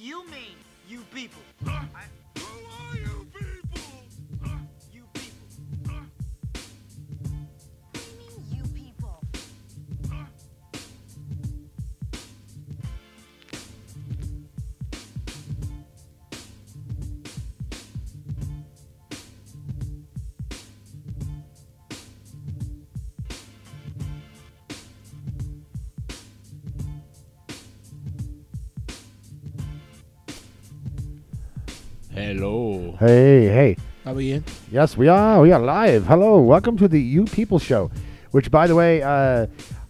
you mean, you people? Who are Hello. Hey, hey. How Are we in? Yes, we are. We are live. Hello. Welcome to the You People Show, which, by the way, uh,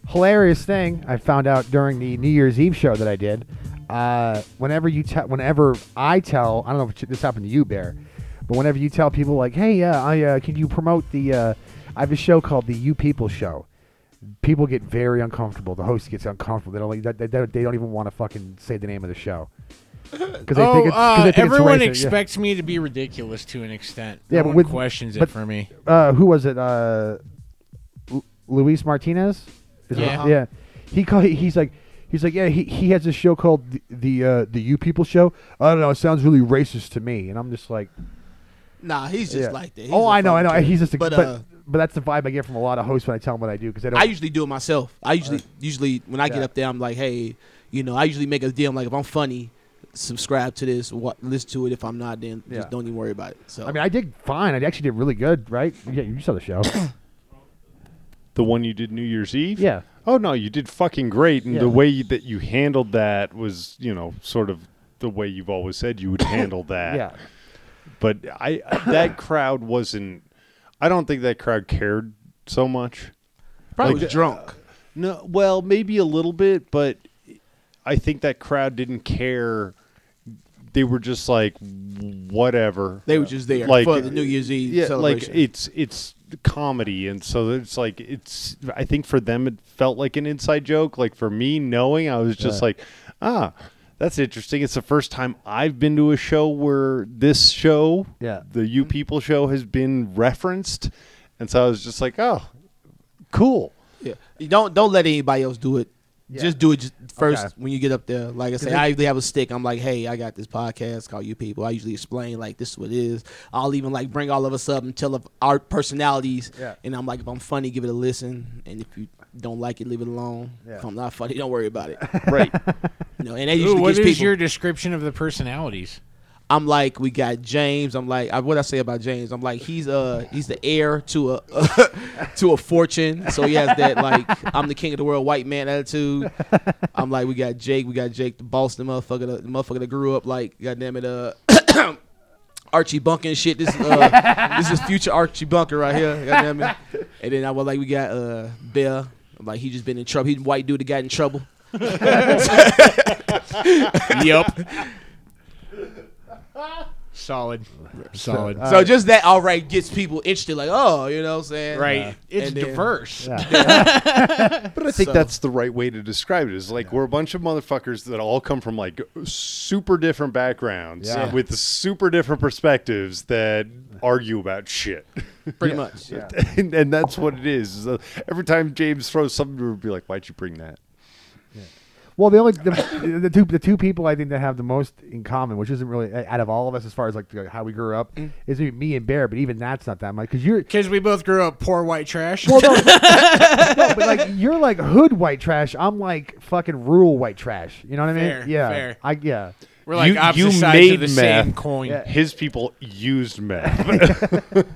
hilarious thing I found out during the New Year's Eve show that I did. Uh, whenever you tell, whenever I tell, I don't know if this happened to you, Bear, but whenever you tell people like, "Hey, uh, I uh, can you promote the? Uh, I have a show called the You People Show." People get very uncomfortable. The host gets uncomfortable. They don't. Like, they, they, they don't even want to fucking say the name of the show because Oh, uh, everyone expects. expects me to be ridiculous to an extent. Yeah, no but one with- questions but- it for me. uh, who was it? Uh, Lu- Luis Martinez. Is it- Yeah. yeah. He call, he- he's like he's like yeah he, he has a show called the the, uh, the You People Show. I don't know. It sounds really racist to me, and I'm just like Nah, he's just yeah. like that. He's oh, a I know, I know. kid. He's just a, but, but uh, but that's the vibe I get from a lot of hosts when I tell them what I do because they don't. I usually do it myself. I usually usually when I get up there, I'm like, hey, you know, I usually make a deal. I'm like, if I'm funny, subscribe to this, what, listen to it. If I'm not, then Yeah. just don't even worry about it. So I mean, I did fine. I actually did really good, right? Yeah, you saw the show. The one you did New Year's Eve? yeah. Oh no, you did fucking great, and Yeah. the way that you handled that was, you know, sort of the way you've always said you would handle that. Yeah. But I that crowd wasn't. I don't think that crowd cared so much. probably like, was drunk. Uh, no, well, maybe a little bit, but I think that crowd didn't care. They were just like, whatever. They were just there like for the New Year's Eve yeah, celebration. like it's it's comedy, and so it's like it's. I think for them it felt like an inside joke. Like for me, knowing, I was just Yeah. like, ah, that's interesting. It's the first time I've been to a show where this show, Yeah. the You People show, has been referenced, and so I was just like, oh, cool. yeah. You don't don't let anybody else do it. Yeah. Just do it just first Okay. when you get up there. Like I say, it- I usually have a stick. I'm like, hey, I got this podcast called You People. I usually explain like this is what it is. I'll even like bring all of us up and tell of our personalities. Yeah. And I'm like, if I'm funny, give it a listen. And if you don't like it, leave it alone. Yeah. If I'm not funny, don't worry about it. Right. You know, and that Ooh, usually what gets is people. your description of the personalities? I'm like, we got James. I'm like, I, what I say about James? I'm like, he's uh he's the heir to a to a fortune, so he has that like I'm the king of the world white man attitude. I'm like, we got Jake, we got Jake, the boss, the motherfucker, the, the motherfucker that grew up like, goddamn it, uh. Archie Bunker and shit. This is uh, this is future Archie Bunker right here. Goddamn it. And then I was like, we got uh. I'm like he just been in trouble. The white dude that got in trouble. yep. Solid. Solid. So just that alright gets people interested. Like, oh, you know what I'm saying? right. It's And then- diverse. Yeah. But I think So- that's the right way to describe it. Is like we're a bunch of motherfuckers that all come from like super different backgrounds Yeah. with super different perspectives that argue about shit. Pretty much. Yeah. and, and that's what it is. is, uh, every time James throws something, we'll be like, "Why'd you bring that?" Well, the only the, the two the two people I think that have the most in common, which isn't really out of all of us as far as like how we grew up, Mm. is me and Bear. But even that's not that much because you're Because we both grew up poor white trash. well, no, no, but like you're like hood white trash. I'm like fucking rural white trash. You know what I mean? Fair, yeah. fair. I yeah. We're like You- opposite you sides made of the meth. same coin. Yeah. His people used meth.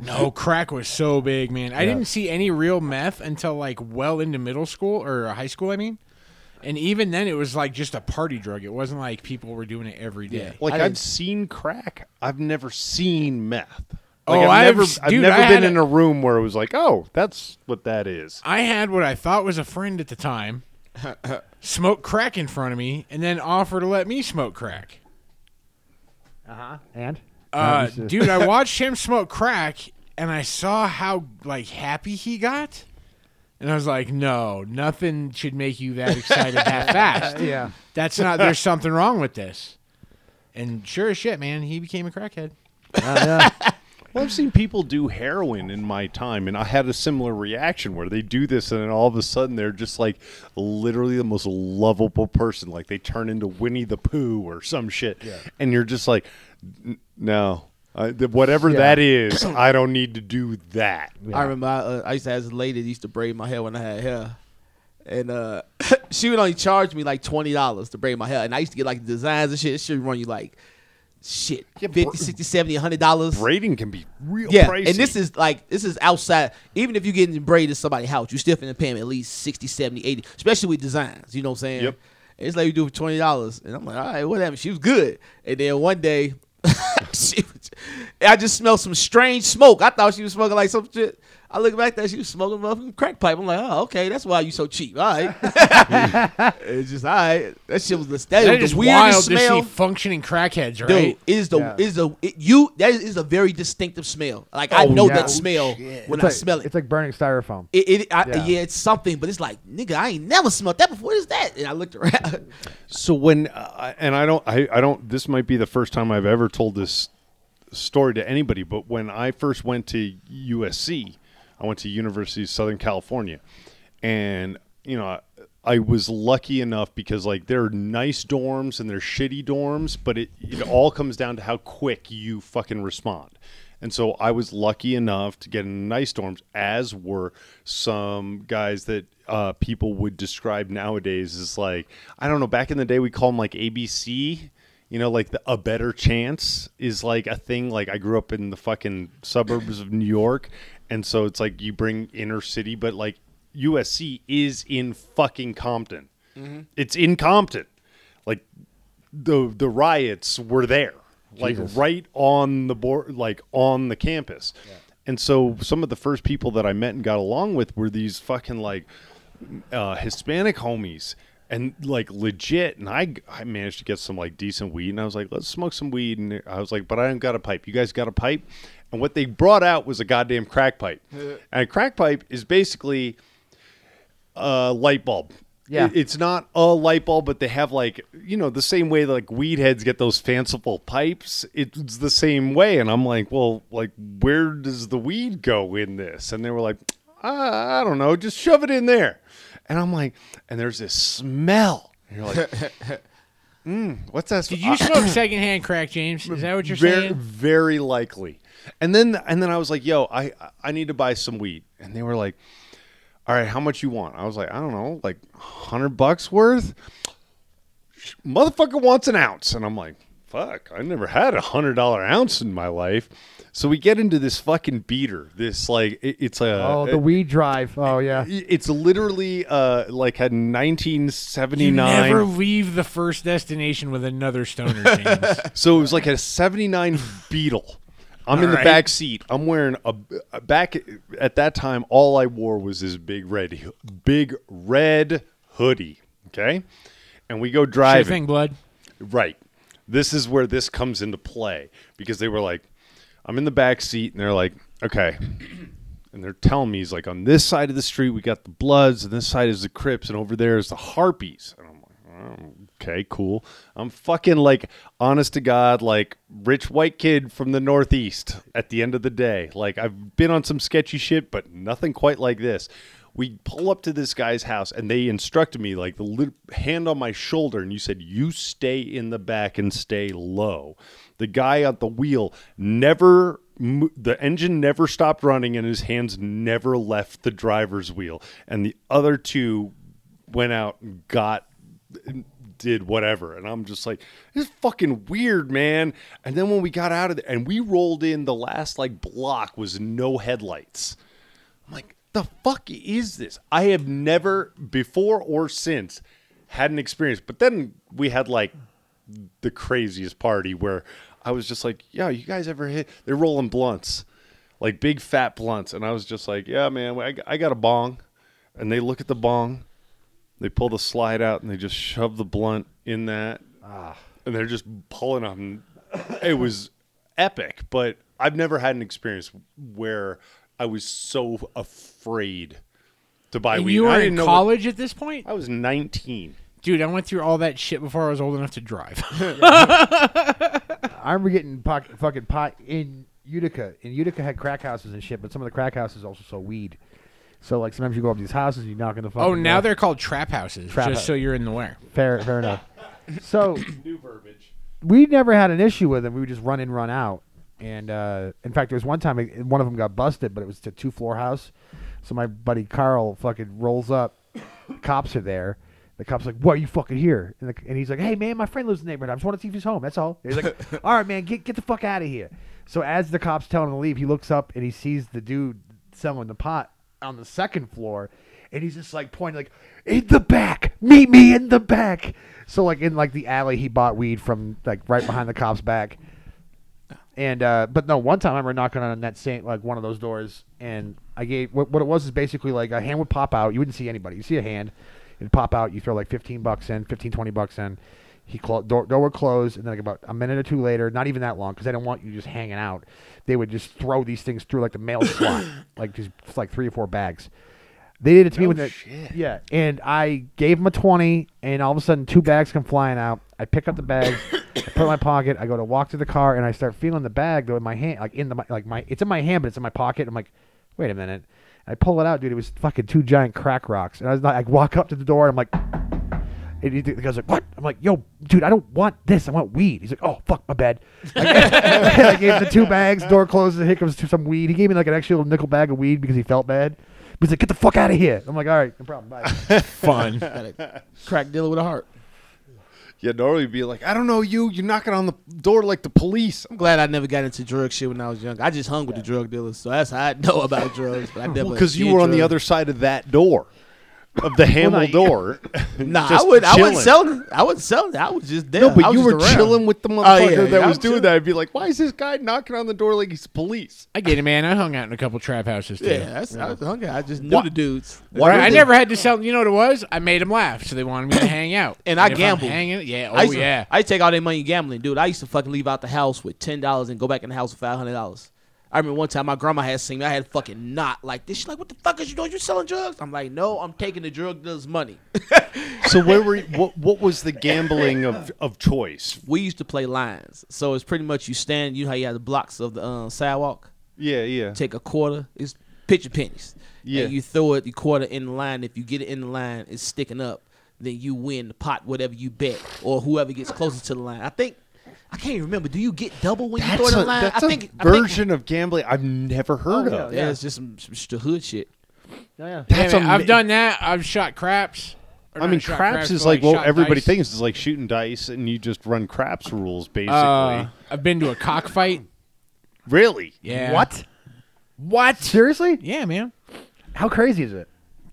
No, crack was so big, man. I Yeah. didn't see any real meth until like well into middle school or high school. I mean, and even then, it was like just a party drug. It wasn't like people were doing it every day. like I I've didn't- seen crack. I've never seen meth. Oh, I've I've never, s- I've dude, never been had in a- a room where it was like, "Oh, that's what that is." I had what I thought was a friend at the time smoke crack in front of me, and then offer to let me smoke crack. Uh huh. And Uh, That was, dude, I watched him smoke crack, and I saw how like happy he got, and I was like, "No, nothing should make you that excited that fast. yeah. That's not. There's something wrong with this." And sure as shit, man, he became a crackhead. Uh, yeah. Well, I've seen people do heroin in my time, and I had a similar reaction where they do this, and then all of a sudden they're just like literally the most lovable person. Like they turn into Winnie the Pooh or some shit, and you're just like, "N- no, uh, th- whatever Yeah. that is, I don't need to do that. I remember I, uh, I used to have this lady that used to braid my hair when I had hair. And uh, she would only charge me like twenty dollars to braid my hair, and I used to get like designs and shit. She would run you like shit, Yeah, 50 br- 60 70 hundred dollars. Braiding can be real Yeah, pricey. and this is like this is outside. Even if you get in braid at somebody's house, you still finna pay them at least 60, 70, 80, especially with designs. You know what I'm saying? Yep. And It's like you do it for twenty dollars, and I'm like, all right, whatever. She was good, and then one day, she I just smelled some strange smoke. I thought she was smoking like some shit. I look back there, she was smoking motherfucking crack pipe. I'm like, oh, okay, that's why you so cheap. All right, it's just all right. That shit was the that, That was is the wild weirdest to smell. see functioning crackheads, Dude, right? it is the Yeah. it is a it, you that is a very distinctive smell. Like I Oh, know yeah. that Oh, smell when it's I like, smell it. It's like burning styrofoam. It, it I, Yeah. yeah. it's something, but it's like nigga, I ain't never smelled that before. What is that? And I looked around. So when uh, and I don't I, I don't this might be the first time I've ever told this story to anybody, but when I first went to USC, I went to University of Southern California, and you know I, was lucky enough because like there are nice dorms and there are shitty dorms, but it it all comes down to how quick you fucking respond. And so I was lucky enough to get in nice dorms, as were some guys that uh, people would describe nowadays as like I don't know. Back in the day, we call them like ABC. You know, like the, a better chance is like a thing. Like I grew up in the fucking suburbs of New York, and so it's like you bring inner city, but like USC is in fucking Compton. It's in Compton. Like the the riots were there, like Jesus. right on the board, like on the campus. And so some of the first people that I met and got along with were these fucking like uh, Hispanic homies and like legit. And I I managed to get some like decent weed, and I was like, let's smoke some weed. And I was like, but I don't got a pipe. You guys got a pipe? And what they brought out was a goddamn crack pipe. and a crack pipe is basically a light bulb. Yeah. It- it's not a light bulb, but they have like you know the same way like weed heads get those fanciful pipes. It's the same way, and I'm like, well, like where does the weed go in this? And they were like, I, I don't know, just shove it in there. And I'm like, and there's this smell. And you're like, mm, what's that? Did you smoke secondhand crack, James? Is that what you're very, saying? Very likely. And then and then I was like, "Yo, I I need to buy some weed." And they were like, "All right, how much you want?" I was like, "I don't know, like hundred bucks worth." Motherfucker wants an ounce, and I'm like, "Fuck, I never had a hundred dollar ounce in my life." So we get into this fucking beater. This like it, it's a Oh, the weed drive. Oh yeah. it's literally uh like a You 1979 never leave the first destination with another stoner, James. So it was like a 79 Beetle. I'm in the right. back seat. I'm wearing a, a back at that time all I wore was this big red big red hoodie, okay? And we go Sure driving. thing, blood. Right. This is where this comes into play because they were like, I'm in the back seat and they're like, okay. And they're telling me, he's like, on this side of the street, we got the Bloods, and this side is the Crips, and over there is the Harpies. And I'm like, oh, okay, cool. I'm fucking like, honest to God, like, rich white kid from the Northeast at the end of the day. Like, I've been on some sketchy shit, but nothing quite like this. We pull up to this guy's house, and they instructed me, like, the lit- hand on my shoulder, and you said, you stay in the back and stay low. The guy at the wheel never the engine never stopped running and his hands never left the driver's wheel. And the other two went out and got did whatever. And i'm just like this is fucking weird man. And then when we got out of there and we rolled in the last like block was no headlights. I'm like the fuck is this? I have never before or since had an experience. But then we had like the craziest party where I was just like, "Yeah, you guys ever hit?" They're rolling blunts, like big fat blunts, and I was just like, "Yeah, man, I, I got a bong," and they look at the bong, they pull the slide out, and they just shove the blunt in that, ah. and they're just pulling on. It was epic, but I've never had an experience where I was so afraid to buy And weed. you were didn't in know what- college at this point? I was 19. Dude, I went through all that shit before I was old enough to drive. I remember getting pocket, fucking pot in Utica. And Utica had crack houses and shit, but some of the crack houses also sold weed. So like sometimes you go up to these houses, you knock on the oh, fucking Oh, now door. they're called trap houses, Trap just hou- so you're in the way. fair fair enough. So New verbiage. we never had an issue with them. We would just run in, run out. And uh, in fact, there was one time one of them got busted, but it was a two floor house. So my buddy Carl fucking rolls up. cops are there. The cop's like, "What are you fucking here?" And, the, and he's like, "Hey man, my friend lives in the neighborhood. I just want to see if he's home. That's all." He's like, "All right, man, get get the fuck out of here." So as the cops tell him to leave, he looks up and he sees the dude selling the pot on the second floor, and he's just like pointing like, "In the back, meet me in the back." So like in like the alley, he bought weed from like right behind the cop's back. And uh, but no, one time I remember knocking on that same like one of those doors, and I gave what, what it was is basically like a hand would pop out. You wouldn't see anybody. You see a hand, it'd pop out. You throw like fifteen bucks in, 15, 20 bucks in. He clo- door, door would close, and then like about a minute or two later, not even that long, because they don't want you just hanging out. They would just throw these things through like the mail slot, like just like three or four bags. They did it to me with it. Yeah, and I gave him a twenty, and all of a sudden, two bags come flying out. I pick up the bags, I put it in my pocket. I go to walk to the car, and I start feeling the bag though in my hand, like in the like my it's in my hand, but it's in my pocket. I'm like, wait a minute. I pull it out, dude. It was fucking two giant crack rocks, and I was like, I walk up to the door, and I'm like. And he, the guy's like, "What?" I'm like, "Yo, dude, I don't want this. I want weed." He's like, "Oh, fuck, my bad." I gave, him the two bags. Door closes. Here comes some weed. He gave me like an extra little nickel bag of weed because he felt bad. He's like, "Get the fuck out of here." I'm like, "All right, no problem." Bye. Fun. Crack dealer with a heart. Yeah, normally be like, I don't know you. You're knocking on the door like the police. I'm glad I never got into drug shit when I was young. I just hung with the drug dealers, so that's how I know about drugs. But I never Because you were on the other side of that door, of the Hamel door. Nah, I would. I chilling. selling. I would sell. I was just there. No, but you were around. chilling with the Oh, motherfucker yeah, that I was was doing chilling. that. I'd be like, why is this guy knocking on the door like he's police? I get it, man. I hung out in a couple trap houses too. Yeah, that's, I was hungry. I just knew Why- the dudes. Why Right, I never had to sell. You know what it was? I made them laugh, so they wanted me to hang out. And I if I'm gambled. Hanging, yeah. I Oh to, yeah. I take all their money gambling, dude. I used to fucking leave out the house with ten dollars and go back in the house with five hundred dollars. I remember one time my grandma had seen me. I had a fucking knot like this. She's like, "What the fuck is you doing? You selling drugs?" I'm like, "No, I'm taking the drug dealer's money." So where were you, what? What was the gambling of, of choice? we used to play lines, so it's pretty much you stand. You know how you have the blocks of the uh, sidewalk. Yeah, yeah. Take a quarter. It's picture pennies. Yeah. And you throw it the quarter in the line. If you get it in the line, it's sticking up. Then you win the pot, whatever you bet, or whoever gets closest to the line. I think I can't even remember. Do you get double when you throw That's a, the line? that's I a think I think- version of gambling I've never heard Oh, of. Yeah, it's just some, some sh- the hood shit. Oh, yeah. That's man, I've done that. I've shot craps. I mean, shot craps is but, like, what shot everybody dice. thinks is like shooting dice, and you just run craps rules, basically. Uh, I've been to a cockfight. really? Yeah. What? What? Seriously? Yeah, man. How crazy is it?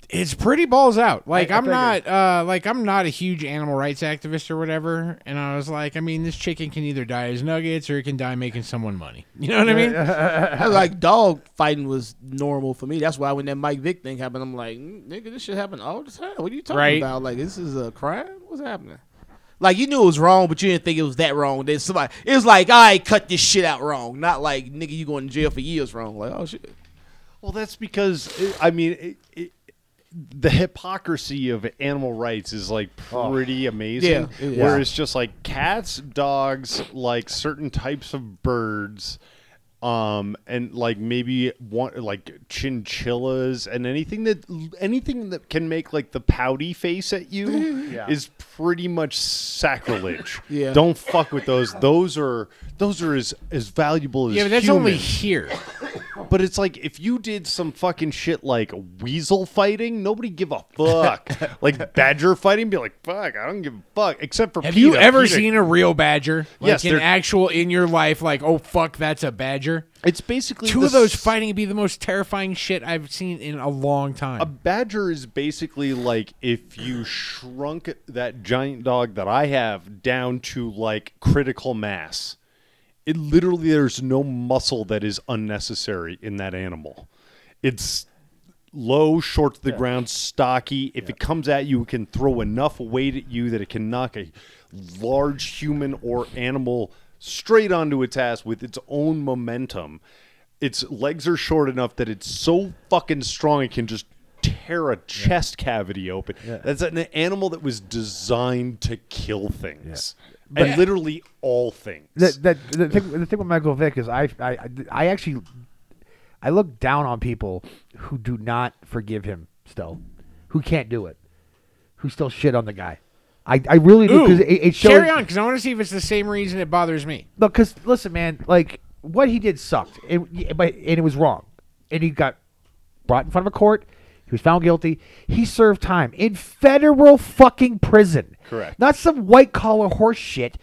It's pretty balls out. Like I- I I'm not uh like I'm not a huge animal rights activist or whatever. And I was like, I mean, this chicken can either die as nuggets or it can die making someone money. You know what I mean? I like dog fighting was normal for me. That's why when that Mike Vick thing happened, I'm like, "Mm, nigga, this shit happen all the time. What are you talking Right. about? Like this is a crime? What's happening? Like you knew it was wrong, but you didn't think it was that wrong. Then somebody, it was like, I cut this shit out wrong. Not like nigga, you going to jail for years wrong. Like oh shit. Well, that's because I mean, it, it, the hypocrisy of animal rights is like pretty amazing. Yeah, it is. Where it's just like cats, dogs, like certain types of birds, um, and like maybe one like chinchillas and anything that anything that can make like the pouty face at you Yeah. is pretty much sacrilege. Yeah. Don't fuck with those. Those are those are as as valuable as Yeah, but that's only here. But it's like if you did some fucking shit like weasel fighting, nobody give a fuck. like badger fighting, be like, fuck, I don't give a fuck. Except for Have PETA. you ever PETA seen a real badger? Like Yes, an they're- actual in your life, like, oh fuck, that's a badger. It's basically Two the of those s- fighting would be the most terrifying shit I've seen in a long time. A badger is basically like if you shrunk that giant dog that I have down to like critical mass. It literally there's no muscle that is unnecessary in that animal. It's low, short to the ground, stocky. If it comes at you, it can throw enough weight at you that it can knock a large human or animal straight onto its ass with its own momentum. Its legs are short enough that it's so fucking strong it can just tear a chest cavity open. That's an animal that was designed to kill things, and literally all things. the, the, the, thing, the thing with Michael Vick is I, I I actually I look down on people who do not forgive him still, who can't do it, who still shit on the guy. I, I really do because it, it shows. Carry on, because I want to see if it's the same reason it bothers me. Look, because listen, man, like what he did sucked, it, but and it was wrong, and he got brought in front of a court. He was found guilty. He served time in federal fucking prison. Correct. Not some white collar horse shit.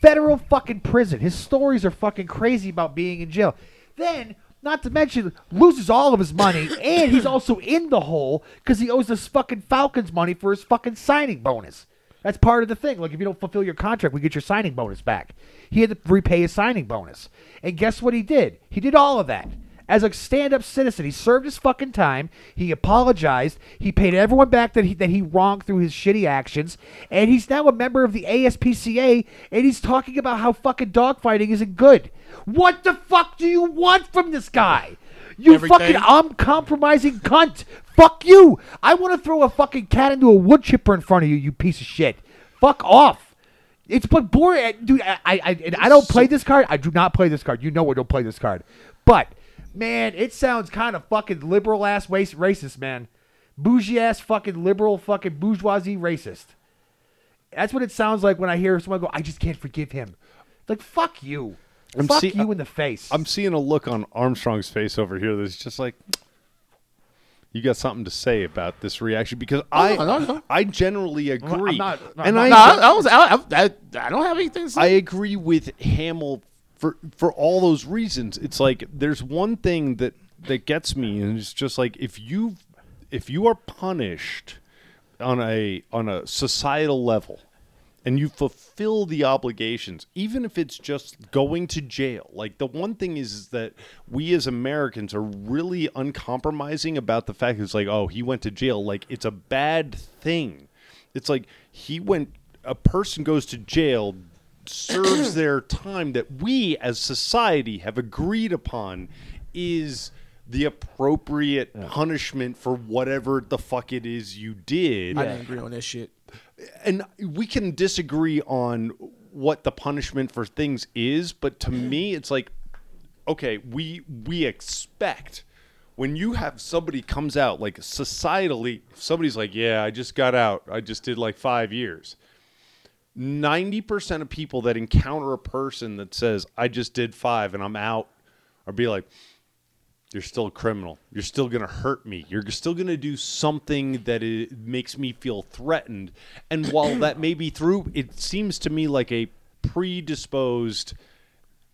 Federal fucking prison. His stories are fucking crazy about being in jail. Then, not to mention, loses all of his money, and he's also in the hole because he owes this fucking Falcons money for his fucking signing bonus. That's part of the thing. Like, if you don't fulfill your contract, we get your signing bonus back. He had to repay his signing bonus. And guess what he did? He did all of that. As a stand-up citizen, he served his fucking time. He apologized. He paid everyone back that he that he wronged through his shitty actions. And he's now a member of the ASPCA. And he's talking about how fucking dogfighting isn't good. What the fuck do you want from this guy? You Everything. fucking uncompromising cunt. Fuck you. I want to throw a fucking cat into a wood chipper in front of you, you piece of shit. Fuck off. It's but boring, dude. I I, I, I don't play this card. I do not play this card. You know I don't play this card. But man, it sounds kind of fucking liberal ass waste racist, man. Bougie ass fucking liberal fucking bourgeoisie racist. That's what it sounds like when I hear someone go, "I just can't forgive him." Like fuck you. I'm fuck see- you in the face. I'm seeing a look on Armstrong's face over here that's just like you got something to say about this reaction because I no, no. I generally agree, I'm and not- I I, I was. I, I, I don't have anything to say. I agree with Hamill for for all those reasons. It's like there's one thing that that gets me, and it's just like if you if you are punished on a on a societal level and you fulfill the obligations even if it's just going to jail like the one thing is, is that we as americans are really uncompromising about the fact it's like oh he went to jail like it's a bad thing it's like he went a person goes to jail serves their time that we as society have agreed upon is the appropriate punishment for whatever the fuck it is you did. I didn't agree on this shit. and we can disagree on what the punishment for things is, but to me, it's like, okay, we we expect when you have somebody comes out like societally, somebody's like, yeah, I just got out, I just did like five years. Ninety percent of people that encounter a person that says, I just did five and I'm out, are be like, you're still a criminal. You're still going to hurt me. You're still going to do something that it makes me feel threatened. And while that may be true, it seems to me like a predisposed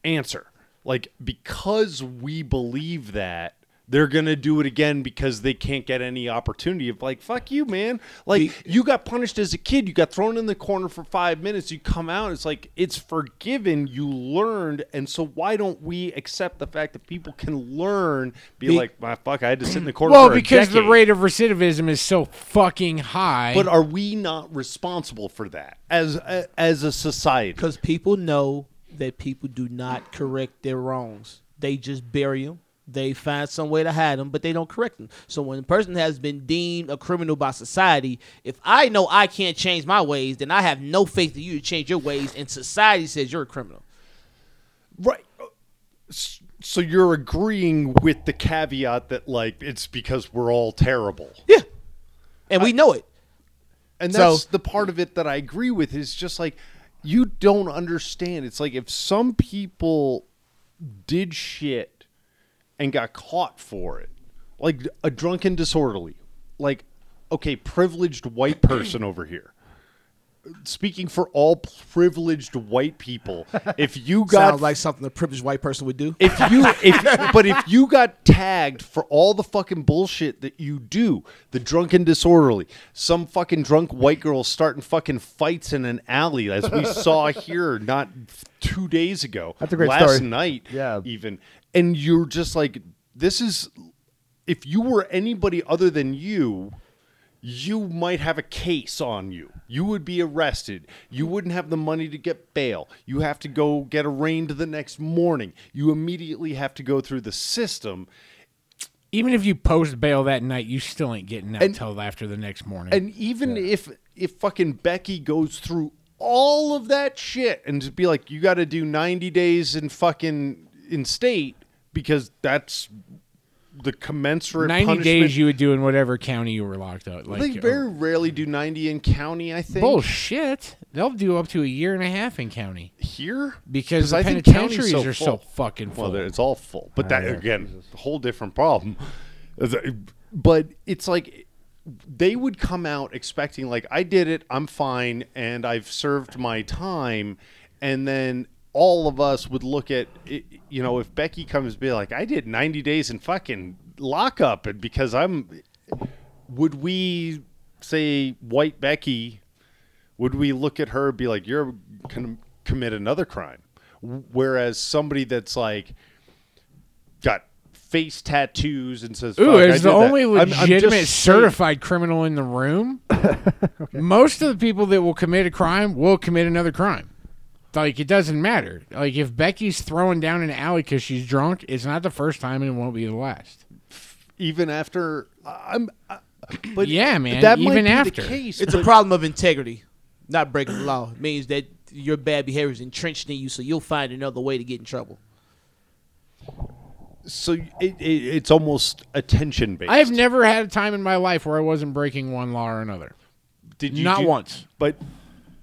answer. Like because we believe that they're going to do it again because they can't get any opportunity of like fuck you man. Like you got punished as a kid. You got thrown in the corner for 5 minutes. You come out. It's like it's forgiven. You learned. And so why don't we accept the fact that people can learn be, Be- like my fuck I had to sit in the corner Well, for a because the rate of recidivism is so fucking high. but are we not responsible for that as a, as a society? Because people know that people do not correct their wrongs. They just bury them. They find some way to hide them, but they don't correct them. So when a person has been deemed a criminal by society, if I know I can't change my ways, then I have no faith in you to change your ways, and society says you're a criminal. Right. So you're agreeing with the caveat that like it's because we're all terrible. Yeah, and we know it. And So- that's the part of it that I agree with is just like you don't understand. It's like if some people did shit and got caught for it, like a drunken disorderly, like okay, privileged white person over here. Speaking for all privileged white people, if you got Sounds like something a privileged white person would do. if you if but if you got tagged for all the fucking bullshit that you do, the drunken disorderly, some fucking drunk white girl starting fucking fights in an alley as we saw here not two days ago. That's a great last story. night. Yeah. even and you're just like this is if you were anybody other than you you might have a case on you. You would be arrested. You wouldn't have the money to get bail. You have to go get arraigned the next morning. You immediately have to go through the system. Even if you post bail that night, you still ain't getting out until after the next morning. And even if if fucking Becky goes through all of that shit and just be like, you got to do ninety days in fucking in state because that's the commensurate 90 punishment. days you would do in whatever county you were locked up. Like, they uh, very rarely do ninety in county. I think bullshit. They'll do up to a year and a half in county here because the I think county's penitentiaries so are so fucking full. Well, it's all full, but that oh, again, a whole different problem. But it's like they would come out expecting like I did it, I'm fine, and I've served my time, and then all of us would look at you know if Becky comes and be like I did 90 days in fucking lockup, and because I'm, would we say white Becky? Would we look at her and be like you're gonna commit another crime? Whereas somebody that's like got face tattoos and says, Ooh, "Fuck, is the did that." only I'm- I'm just legitimate saying- certified criminal in the room. Most of the people that will commit a crime will commit another crime. Like it doesn't matter. Like if Becky's throwing down an alley because she's drunk, it's not the first time and it won't be the last. even after I'm. I- But Yeah, man, That might even be after. the case. It's a problem of integrity, not breaking the law. It means that your bad behavior is entrenched in you, so you'll find another way to get in trouble. So it, it, it's almost attention based. I have never had a time in my life where I wasn't breaking one law or another. Did you not do- once. But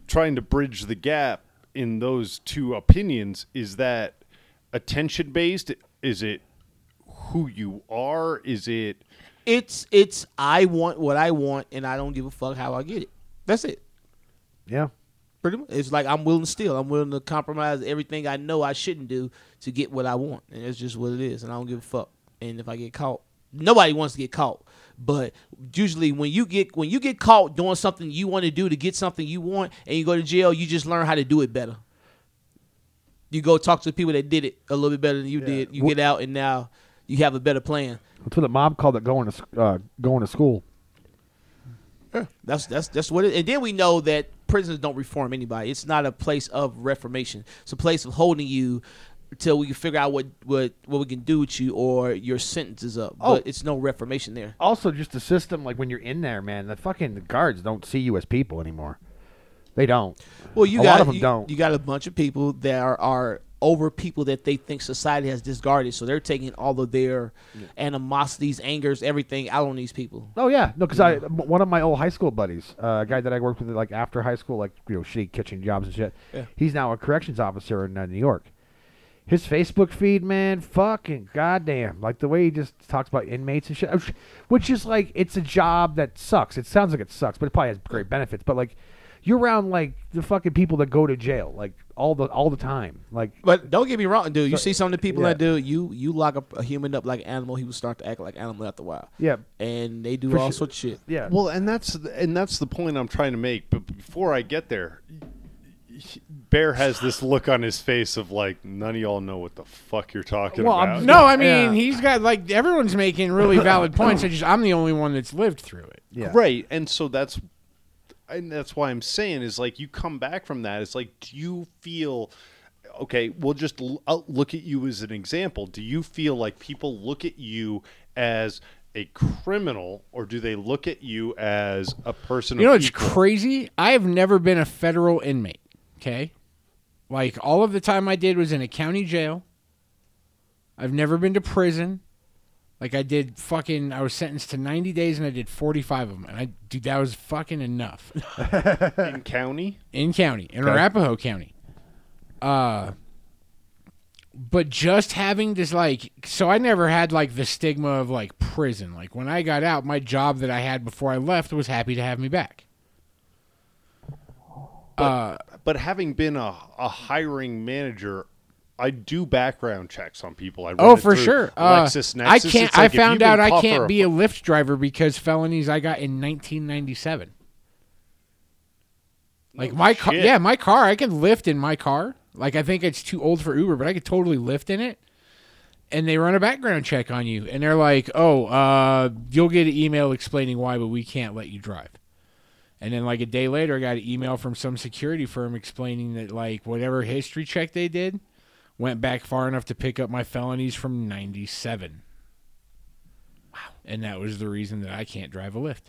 trying to bridge the gap in those two opinions is that attention based? Is it who you are? Is it It's it's I want what I want, and I don't give a fuck how I get it. That's it. Yeah. Pretty much. It's like I'm willing to steal. I'm willing to compromise everything I know I shouldn't do to get what I want, and it's just what it is. And I don't give a fuck. And if I get caught, nobody wants to get caught. But usually, when you get when you get caught doing something you want to do to get something you want, and you go to jail, you just learn how to do it better. You go talk to the people that did it a little bit better than you did. You get out, and now you have a better plan. That's what the mob called it going to uh, going to school. Yeah. That's that's that's what it. And then we know that prisons don't reform anybody. It's not a place of reformation. It's a place of holding you until we can figure out what what what we can do with you or your sentence is up. Oh. But it's no reformation there. Also, just the system, like when you're in there, man, the fucking guards don't see you as people anymore. They don't. Well, you A got lot of 'em you, don't. You got a bunch of people that are, are over people that they think society has discarded, so they're taking all of their animosities, angers, everything out on these people. Oh yeah, no, because I one of my old high school buddies, uh, a guy that I worked with like after high school, like you know shitty kitchen jobs and shit. Yeah. He's now a corrections officer in uh, New York. His Facebook feed, man, fucking goddamn, like the way he just talks about inmates and shit, uh, which is like it's a job that sucks. It sounds like it sucks, but it probably has great benefits. But like, you're around like the fucking people that go to jail, like all the all the time, like But don't get me wrong, dude. You So- see some of the people yeah. that do you you lock up a human up like an animal, he will start to act like animal after a while. yeah, And they do For all sure. sorts of shit. yeah. Well, and that's and that's the point I'm trying to make. But before I get there, Bear has this look on his face of like none of y'all know what the fuck you're talking Well, I'm- about. No, I mean Yeah. he's got like everyone's making really valid points. I just I'm the only one that's lived through it. yeah. Right, and so that's and that's why I'm saying is like you come back from that. It's like, do you feel okay? We'll just l- I'll look at you as an example. Do you feel like people look at you as a criminal, or do they look at you as a person? You know of what's equal? crazy? I have never been a federal inmate. Okay, like all of the time I did was in a county jail. I've never been to prison. Like I did fucking I was sentenced to 90 days and I did 45 of them. And I dude that was fucking enough. in county. in county, in Okay. Arapahoe County. Uh but just having this like so I never had like the stigma of like prison. Like when I got out, my job that I had before I left was happy to have me back. uh But having been a, a hiring manager, I do background checks on people. I run Oh, for sure. Uh. I can't. It's I found out I can't be a Lyft driver because felonies I got in 1997. Like my car, yeah, my car. I can lift in my car. Like I think it's too old for Uber, but I could totally lift in it. And they run a background check on you, and they're like, "Oh, uh, you'll get an email explaining why, but we can't let you drive." And then like a day later, I got an email from some security firm explaining that like whatever history check they did went back far enough to pick up my felonies from '97. Wow. and that was the reason that I can't drive a Lyft.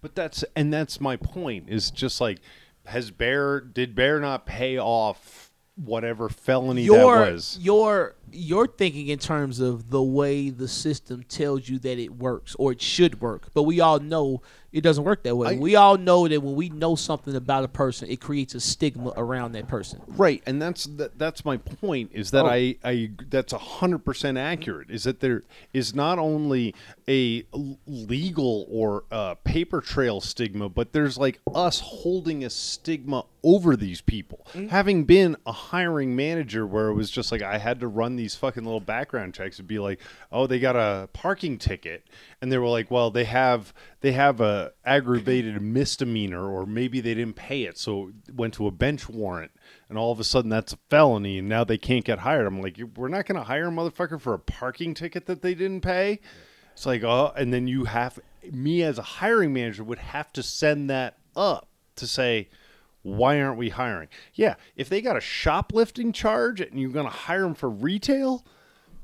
But that's and that's my point. Is just like has Bear did Bear not pay off whatever felony You're that was? you're you're thinking in terms of the way the system tells you that it works or it should work, but we all know it doesn't work that way. I- we all know that when we know something about a person, it creates a stigma around that person. Right, and that's that, that's my point. Is that Oh. I I that's hundred percent accurate. Is that there is not only a legal or uh, paper trail stigma, but there's like us holding a stigma over these people. Having been a hiring manager, where it was just like I had to run these fucking little background checks would be like, oh, they got a parking ticket, and they were like, well, they have they have a aggravated misdemeanor, or maybe they didn't pay it, so it went to a bench warrant and all of a sudden that's a felony and now they can't get hired. I'm like, we're not to hire a motherfucker for a parking ticket that they didn't pay. It's like, oh, and then you have me as a hiring manager would have to send that up to say, why aren't we hiring? Yeah, if they got a shoplifting charge and you're going to hire them for retail,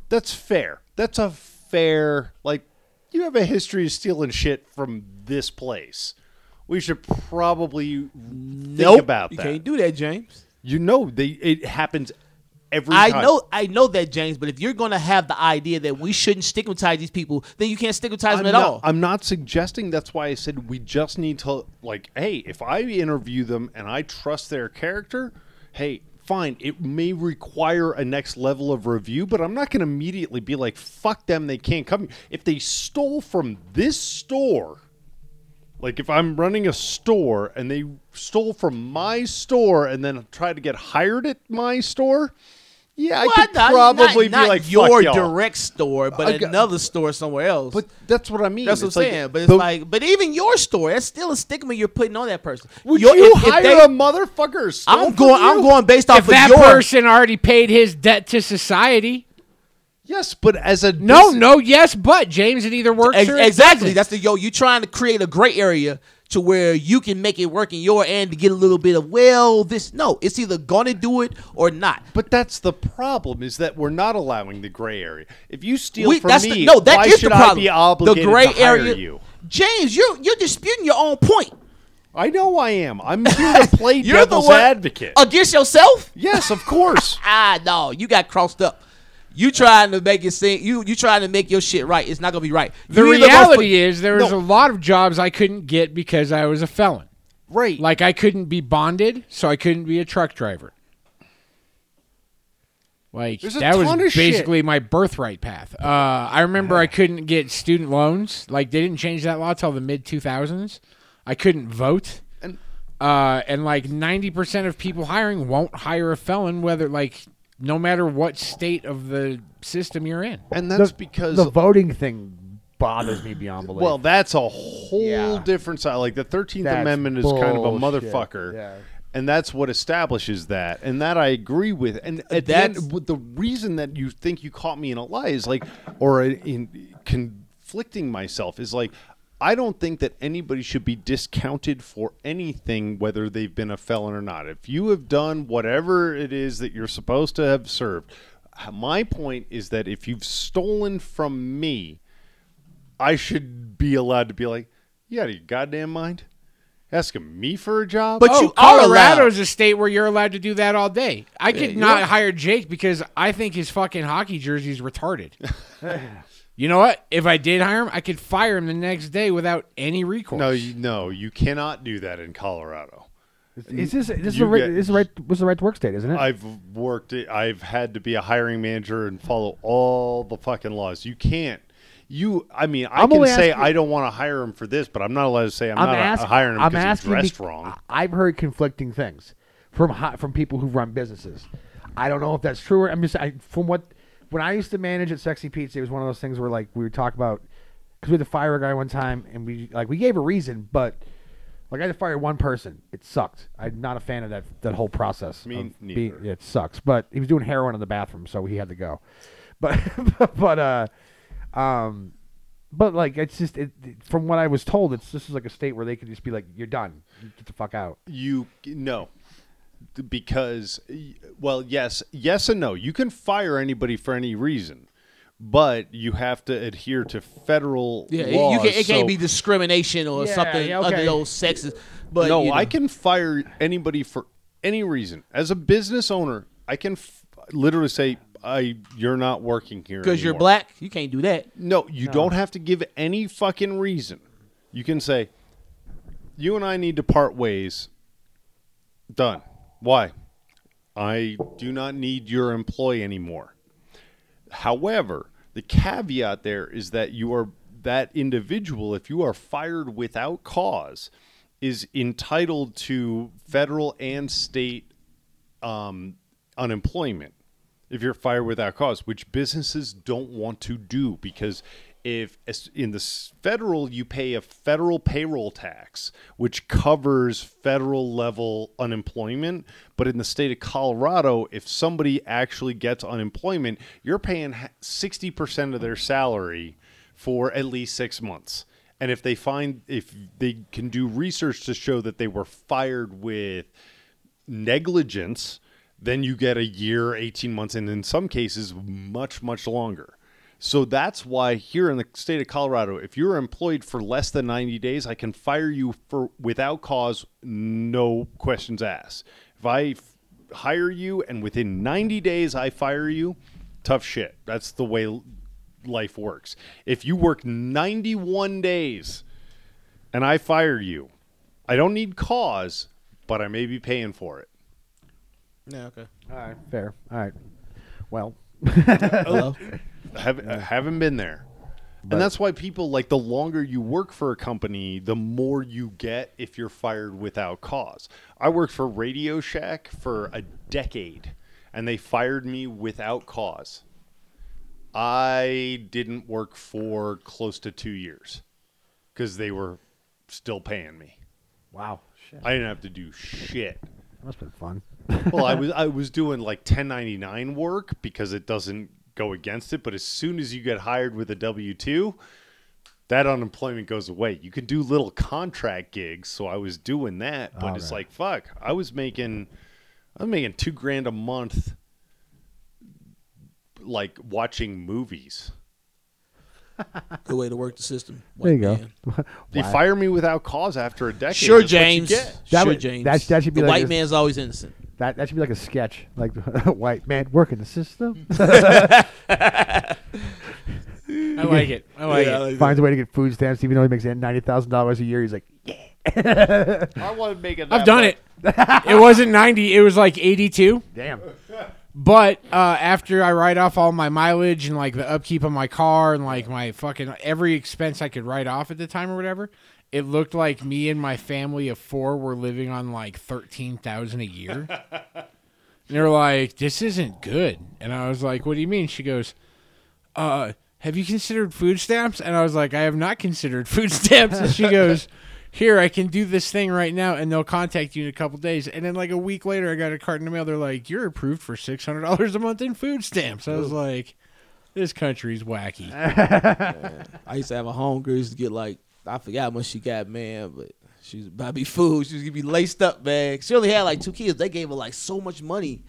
that's fair. That's a fair like you have a history of stealing shit from this place. We should probably think about you that. You can't do that, James. You know, they it happens every I time. know, I know that, James. But if you're gonna have the idea that we shouldn't stigmatize these people, then you can't stigmatize I'm them at not, all. I'm not suggesting that's why I said we just need to like, hey, if I interview them and I trust their character, hey, fine. It may require a next level of review, but I'm not going to immediately be like, fuck them, they can't come. If they stole from this store, like if I'm running a store and they stole from my store and then tried to get hired at my store, yeah, I Well, could not- probably not, be like, your fuck y'all. direct store, but got- another store somewhere else. But that's what I mean. That's what I'm like saying. But it's the- like, but even your store, that's still a stigma you're putting on that person. Would Your- you if- if hire they- a motherfucker? who I'm from going. I'm going based off If of that your. person already paid his debt to society, Yes, but as a no, dis- no, yes, but James, it either works Ex- or it exactly. doesn't. That's the yo. You trying to create a gray area to where you can make it work in your end to get a little bit of well, this no. It's either gonna do it or not. But that's the problem is that we're not allowing the gray area. If you steal We- from me, the, no, that why is should the problem. I be obligated the gray to hire area. you? James, you're you're disputing your own point. I know I am. I'm here to play You're the devil's one advocate. against yourself. yes, of course. Ah, no, you got crossed up. You trying to make it seem you you trying to make your shit right. It's not gonna be right. The You reality put- is there was No. a lot of jobs I couldn't get because I was a felon. right. Like I couldn't be bonded, so I couldn't be a truck driver. Like that was of shit. basically my birthright path. Uh, I remember I couldn't get student loans. Like they didn't change that law till the mid 2000s. I couldn't vote. And- uh, and like 90% of people hiring won't hire a felon, whether like no matter what state of the system you're in. and that's the, because the voting thing bothers me beyond belief. well, that's a whole Yeah. different side. Like the Thirteenth That's Amendment is kind of a motherfucker. Yeah. And that's what establishes that, and that I agree with. And at the end, the reason that you think you caught me in a lie is like, or in conflicting myself is like, I don't think that anybody should be discounted for anything, whether they've been a felon or not. If you have done whatever it is that you're supposed to have served, my point is that if you've stolen from me, I should be allowed to be like, you out of your goddamn mind? Asking me for a job? But oh, you Colorado is a state where you're allowed to do that all day. I could you not are. hire Jake because I think his fucking hockey jersey's retarded. you know what? If I did hire him, I could fire him the next day without any recourse. No, you, no, you cannot do that in Colorado. is this this is You a right, get- this is right was the right to work state, isn't it? I've worked. I've had to be a hiring manager and follow all the fucking laws. You can't. You. I mean, I I'm can say asking- I don't want to hire him for this, but I'm not allowed to say I'm, I'm not asking. hiring him I'm because he's asking. dressed bec- wrong. I've heard conflicting things from from people who run businesses. I don't know if that's true. Or, I'm just I, from what when I used to manage at Sexy Pizza, it was one of those things where like we would talk about because we had to fire a guy one time and we like we gave a reason, but like I had to fire one person. It sucked. I'm not a fan of that that whole process. Me neither. being- it sucks. But he was doing heroin in the bathroom, so he had to go. But but uh um but like it's just it, it- from what I was told, it's this is like a state where they could just be like, "You're done, get the fuck out." You no, because well, yes, yes and no. You can fire anybody for any reason, but you have to adhere to federal Yeah, it- laws. you can, it can't be discrimination or Yeah, something yeah, under those sexes. But no, you know, I can fire anybody for any reason. As a business owner, I can f- literally say, "I you're not working here because you're black. You can't do that. No, you don't have to give any fucking reason. You can say, "You and I need to part ways." Done. Why? I do not need your employee anymore. However, the caveat there is that you are that individual, if you are fired without cause, is entitled to federal and state um, unemployment if you're fired without cause, which businesses don't want to do because if in the federal you pay a federal payroll tax which covers federal level unemployment but in the state of Colorado if somebody actually gets unemployment you're paying 60% of their salary for at least 6 months and if they find if they can do research to show that they were fired with negligence, then you get a year, 18 months, and in some cases, much, much longer. So that's why here in the state of Colorado, if you're employed for less than 90 days, I can fire you for without cause, no questions asked. If I f- hire you and within 90 days I fire you, tough shit. That's the way l- life works. If you work 91 days and I fire you, I don't need cause, but I may be paying for it. Yeah, okay. All right, fair. All right. Well, Hello. Haven't, haven't been there. and that's why people like the longer you work for a company, the more you get if you're fired without cause. I worked for Radio Shack for a decade and they fired me without cause. I didn't work for close to 2 years cuz they were still paying me. wow. Shit. I didn't have to do shit. That must have been fun. well, I was I was doing like 1099 work because it doesn't go against it, but as soon as you get hired with a W2, that unemployment goes away. You can do little contract gigs, so I was doing that, but it's Alright. like fuck, I was making I was making 2 grand a month like watching movies. Good way to work the system. There you White go. They Wow. fire me without cause after a decade. Sure, That's what you James. get. That sure, would- James. that- that should be the like white this- man's always innocent. That that should be like a sketch, like white man working the system I like it. I like it. finds a way to get food stamps, even though he makes ninety thousand dollars a year. He's like, yeah, I want to make it I've done it. it wasn't 90, it was like 82. damn. But uh, after I write off all my mileage and like the upkeep of my car and like my fucking every expense I could write off at the time or whatever, it looked like me and my family of four were living on like thirteen thousand a year. and they're like, "This isn't good." And I was like, "What do you mean?" She goes, "Uh, have you considered food stamps?" And I was like, "I have not considered food stamps." And she goes. Here, I can do this thing right now, and they'll contact you in a couple days. And then, like a week later, I got a card in the mail. They're like, "You're approved for six hundred dollars a month in food stamps." I was like, "This country's wacky." I used to have a homegirl used to get like I forgot how much she got, man, but she was about to be food. She was gonna be laced up, man. She only had like two kids. They gave her like so much money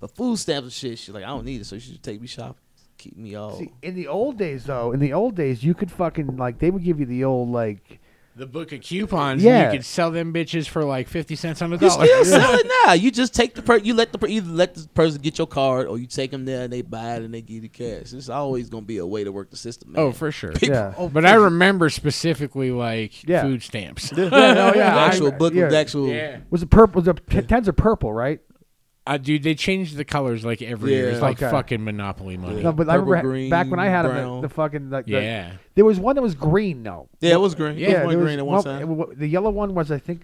for food stamps and shit. She's like, I don't need it, so she should take me shopping, keep me all. See, in the old days, though, in the old days, you could fucking like they would give you the old like The book of coupons, Yeah. you could sell them bitches for like fifty cents on the You dollar. still sell it now. You just take the per. You let the per- either let the person get your card, or you take them there and they buy it and they give you cash. It's always gonna be a way to work the system. Man. oh, for sure. yeah. Oh, but I remember specifically like Yeah. food stamps. yeah, no, yeah, the actual book yeah. of the actual. yeah. Was it purple? Was it t- tens are purple, right? Uh, dude, they changed the colors like every year. It's like Okay. fucking Monopoly money. No, but I Purple, remember green, back when I had 'em, brown. the, the fucking like the- Yeah. there was one that was green though. Yeah, it was green. Yeah, Yeah, it was there one green at one well, time. it the yellow one was I think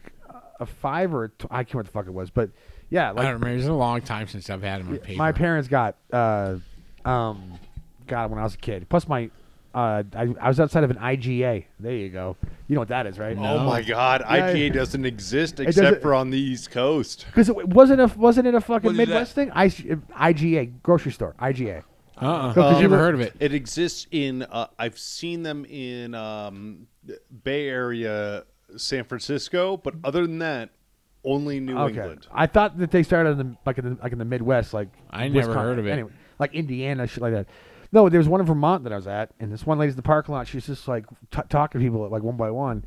a five or a tw- I can't remember what the fuck it was, but yeah, I like don't remember. It's a long time since I've had them on paper. my parents got uh um got it when I was a kid. Plus my uh I, I was outside of an IGA. There you go. You know what that is, right? Oh my god, Yeah. IGA doesn't exist doesn't- except for on the East Coast. Because it wasn't a wasn't it a fucking What is Midwest thing? I, IGA grocery store IGA. Uh-uh. So, 'cause I've you never were- heard of it. It exists in. Uh, I've seen them in um, Bay Area, San Francisco, but other than that, only New Okay. England. I thought that they started in the like in the like in the Midwest, like I never Wisconsin- heard of it. Anyway, like Indiana, shit like that. No, there was one in Vermont that I was at, and this one lady's in the parking lot. She's just like t- talking to people like one by one,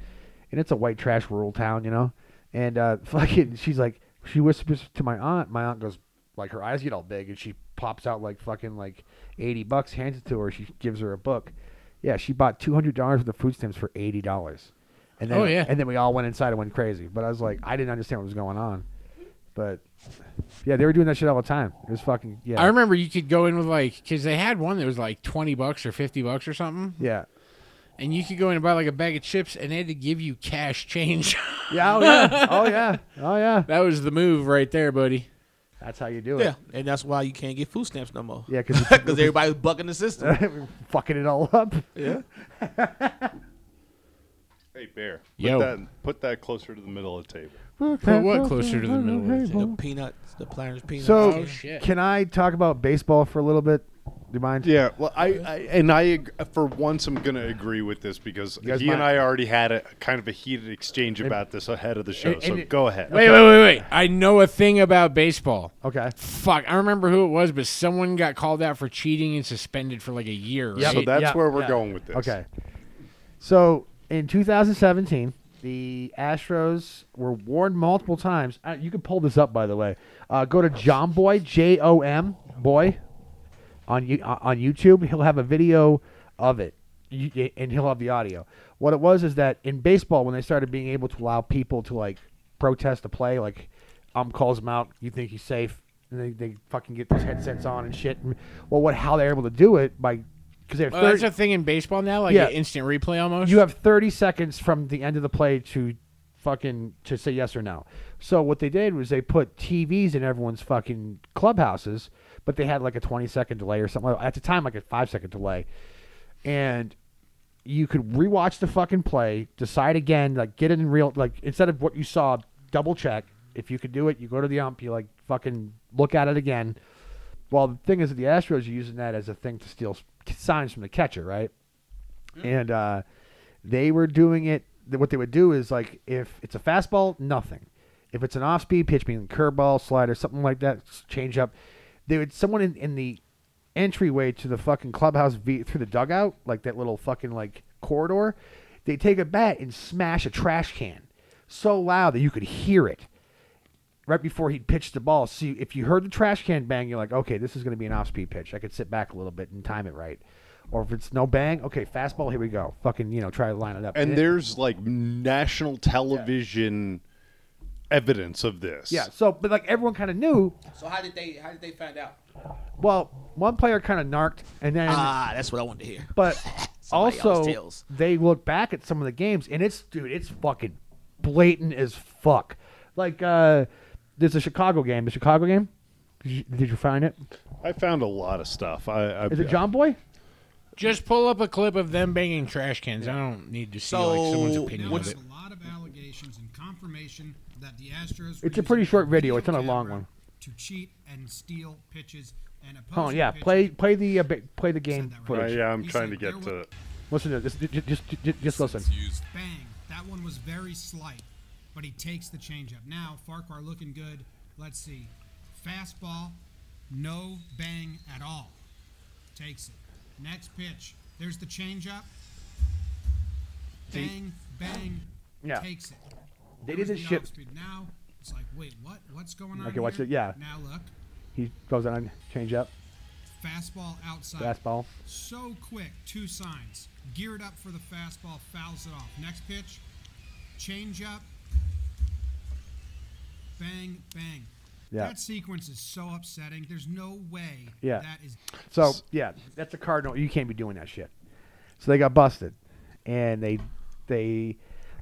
and it's a white trash rural town, you know. And uh, fucking, she's like, she whispers to my aunt. My aunt goes, like her eyes get all big, and she pops out like fucking like eighty bucks, hands it to her. She gives her a book. Yeah, she bought two hundred dollars worth of food stamps for eighty dollars. And then, Oh, yeah. and then we all went inside and went crazy. But I was like, I didn't understand what was going on. But yeah, they were doing that shit all the time. It was fucking yeah. I remember you could go in with like because they had one that was like twenty bucks or fifty bucks or something, yeah. and you could go in and buy like a bag of chips, and they had to give you cash change. Yeah, oh yeah, oh yeah, oh yeah. that was the move right there, buddy. That's how you do it. Yeah, and that's why you can't get food stamps no more. Yeah, because because everybody's bucking the system. fucking it all up. yeah. Hey, Bear. Put Yo. that put that closer to the middle of the table. Put what closer to the middle of the The peanuts, the Planters peanuts. So, Oh, shit. can I talk about baseball for a little bit? Do you mind? Yeah, well, I, I and I ag- for once I'm going to agree with this because You guys he and mind- I already had a kind of a heated exchange about this ahead of the show. and so it- go ahead. Wait, wait, wait, wait! I know a thing about baseball. Okay. Fuck, I remember who it was, but someone got called out for cheating and suspended for like a year. Yep. Right? So that's Yeah, where we're yeah. going with this. Okay. So in 2017, the Astros were warned multiple times. Uh, you can pull this up, by the way. Uh, go to Jomboy J O M Boy on you uh, on YouTube. He'll have a video of it, You- and he'll have the audio. What it was is that in baseball, when they started being able to allow people to like protest a play, like um calls them out, you think he's safe, and they, they fucking get those headsets on and shit. Well, what how they're able to do it by because they have Well, 30 that's a thing in baseball now, like Yeah. an instant replay almost. you have 30 seconds from the end of the play to fucking to say yes or no. So what they did was they put TVs in everyone's fucking clubhouses, but they had like a 20 second delay or something. At the time, like a five second delay, and you could rewatch the fucking play, decide again, like get it in real, like instead of what you saw, double check. If you could do it, you go to the ump, you like fucking look at it again. Well, the thing is that the Astros are using that as a thing to steal signs from the catcher, right? And uh, they were doing it. What they would do is like if it's a fastball, nothing. If it's an off-speed pitch, meaning curveball, slider, something like that, change up, they would someone in, in the entryway to the fucking clubhouse v, through the dugout, like that little fucking like corridor. They take a bat and smash a trash can so loud that you could hear it right before he pitched the ball. So you, if you heard the trash can bang, you're like, okay, this is going to be an off-speed pitch. I could sit back a little bit and time it right. Or if it's no bang, okay, fastball, here we go. Fucking, you know, try to line it up. And it- there's like national television evidence of this. yeah. So, but like everyone kind of knew. So how did they how did they find out? Well, one player kind of narked, and then Ah, that's what I wanted to hear. But also, they look back at some of the games, and it's dude, it's fucking blatant as fuck. Like, uh, there's a Chicago game. The Chicago game. Did you, did you find it? I found a lot of stuff. I, I Is it Jomboy? Just pull up a clip of them banging trash cans. I don't need to see like someone's opinion Now of there's it. a lot of allegations and confirmation that the Astros. It's a pretty short video. video It's not a long one. To cheat and steal pitches and opposing Oh yeah, play play the uh, play the game that right. Uh, footage. yeah, I'm He trying to get to. Listen to this. Just just, just, just listen. Bang. That one was very slight, but he takes the changeup. Now Farquhar looking good. Let's see. Fastball, no bang at all. Takes it. Next pitch. There's the changeup. Bang, bang. Yeah. Takes it. They did was the off-speed. Now it's like, wait, what? What's going on? Okay, watch here? it, yeah. Now look. He goes on change up Fastball outside. fastball. So quick, two signs. Geared up for the fastball, fouls it off. Next pitch, change up. Bang, bang. Yeah. That sequence is so upsetting. There's no way Yeah. that is. So yeah, that's a cardinal. You can't be doing that shit. So they got busted, and they they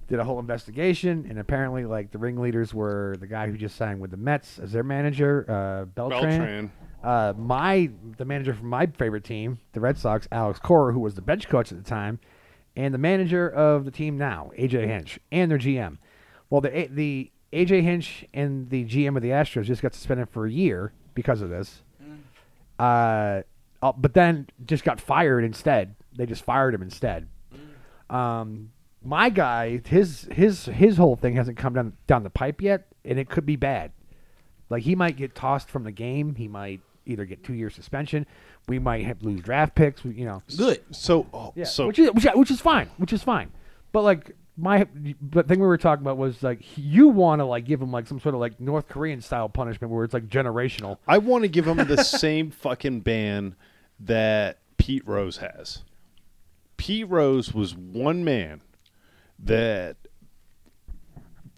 did a whole investigation, and apparently like the ringleaders were the guy who just signed with the Mets as their manager, uh, Beltran. Beltran. Uh, my the manager from my favorite team, the Red Sox, Alex Cora, who was the bench coach at the time, and the manager of the team now, AJ Hinch, and their GM. Well, the the AJ Hinch and the GM of the Astros just got suspended for a year because of this. Uh, uh, but then just got fired instead. They just fired him instead. Um, my guy, his his his whole thing hasn't come down down the pipe yet, and it could be bad. Like he might get tossed from the game. He might either get two year suspension. We might have lose draft picks. We, you know, Good. So, oh, yeah, so which is which, which is fine, which is fine. But like my the thing we were talking about was like you want to like give him like some sort of like North Korean style punishment where it's like generational. I want to give him the same fucking ban that Pete Rose has. Pete Rose was one man that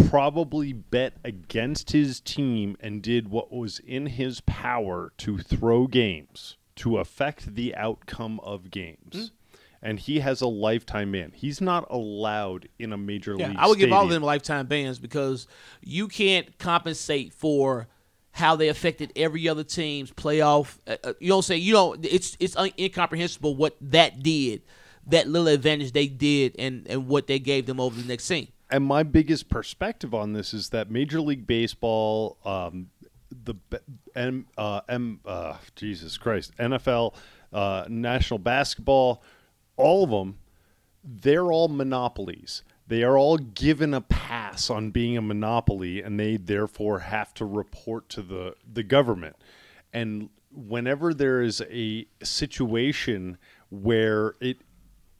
probably bet against his team and did what was in his power to throw games to affect the outcome of games. Hmm. And he has a lifetime ban. He's not allowed in a major Yeah, league. I would give all of them lifetime bans because you can't compensate for how they affected every other team's playoff. Uh, uh, you don't say you don't. It's it's un- incomprehensible what that did, that little advantage they did, and and what they gave them over the next team. and my biggest perspective on this is that Major League Baseball, um, the M, uh, M, uh, Jesus Christ, NFL, uh, National Basketball, all of them, they're all monopolies. They are all given a pass on being a monopoly, and they therefore have to report to the the government. And whenever there is a situation where it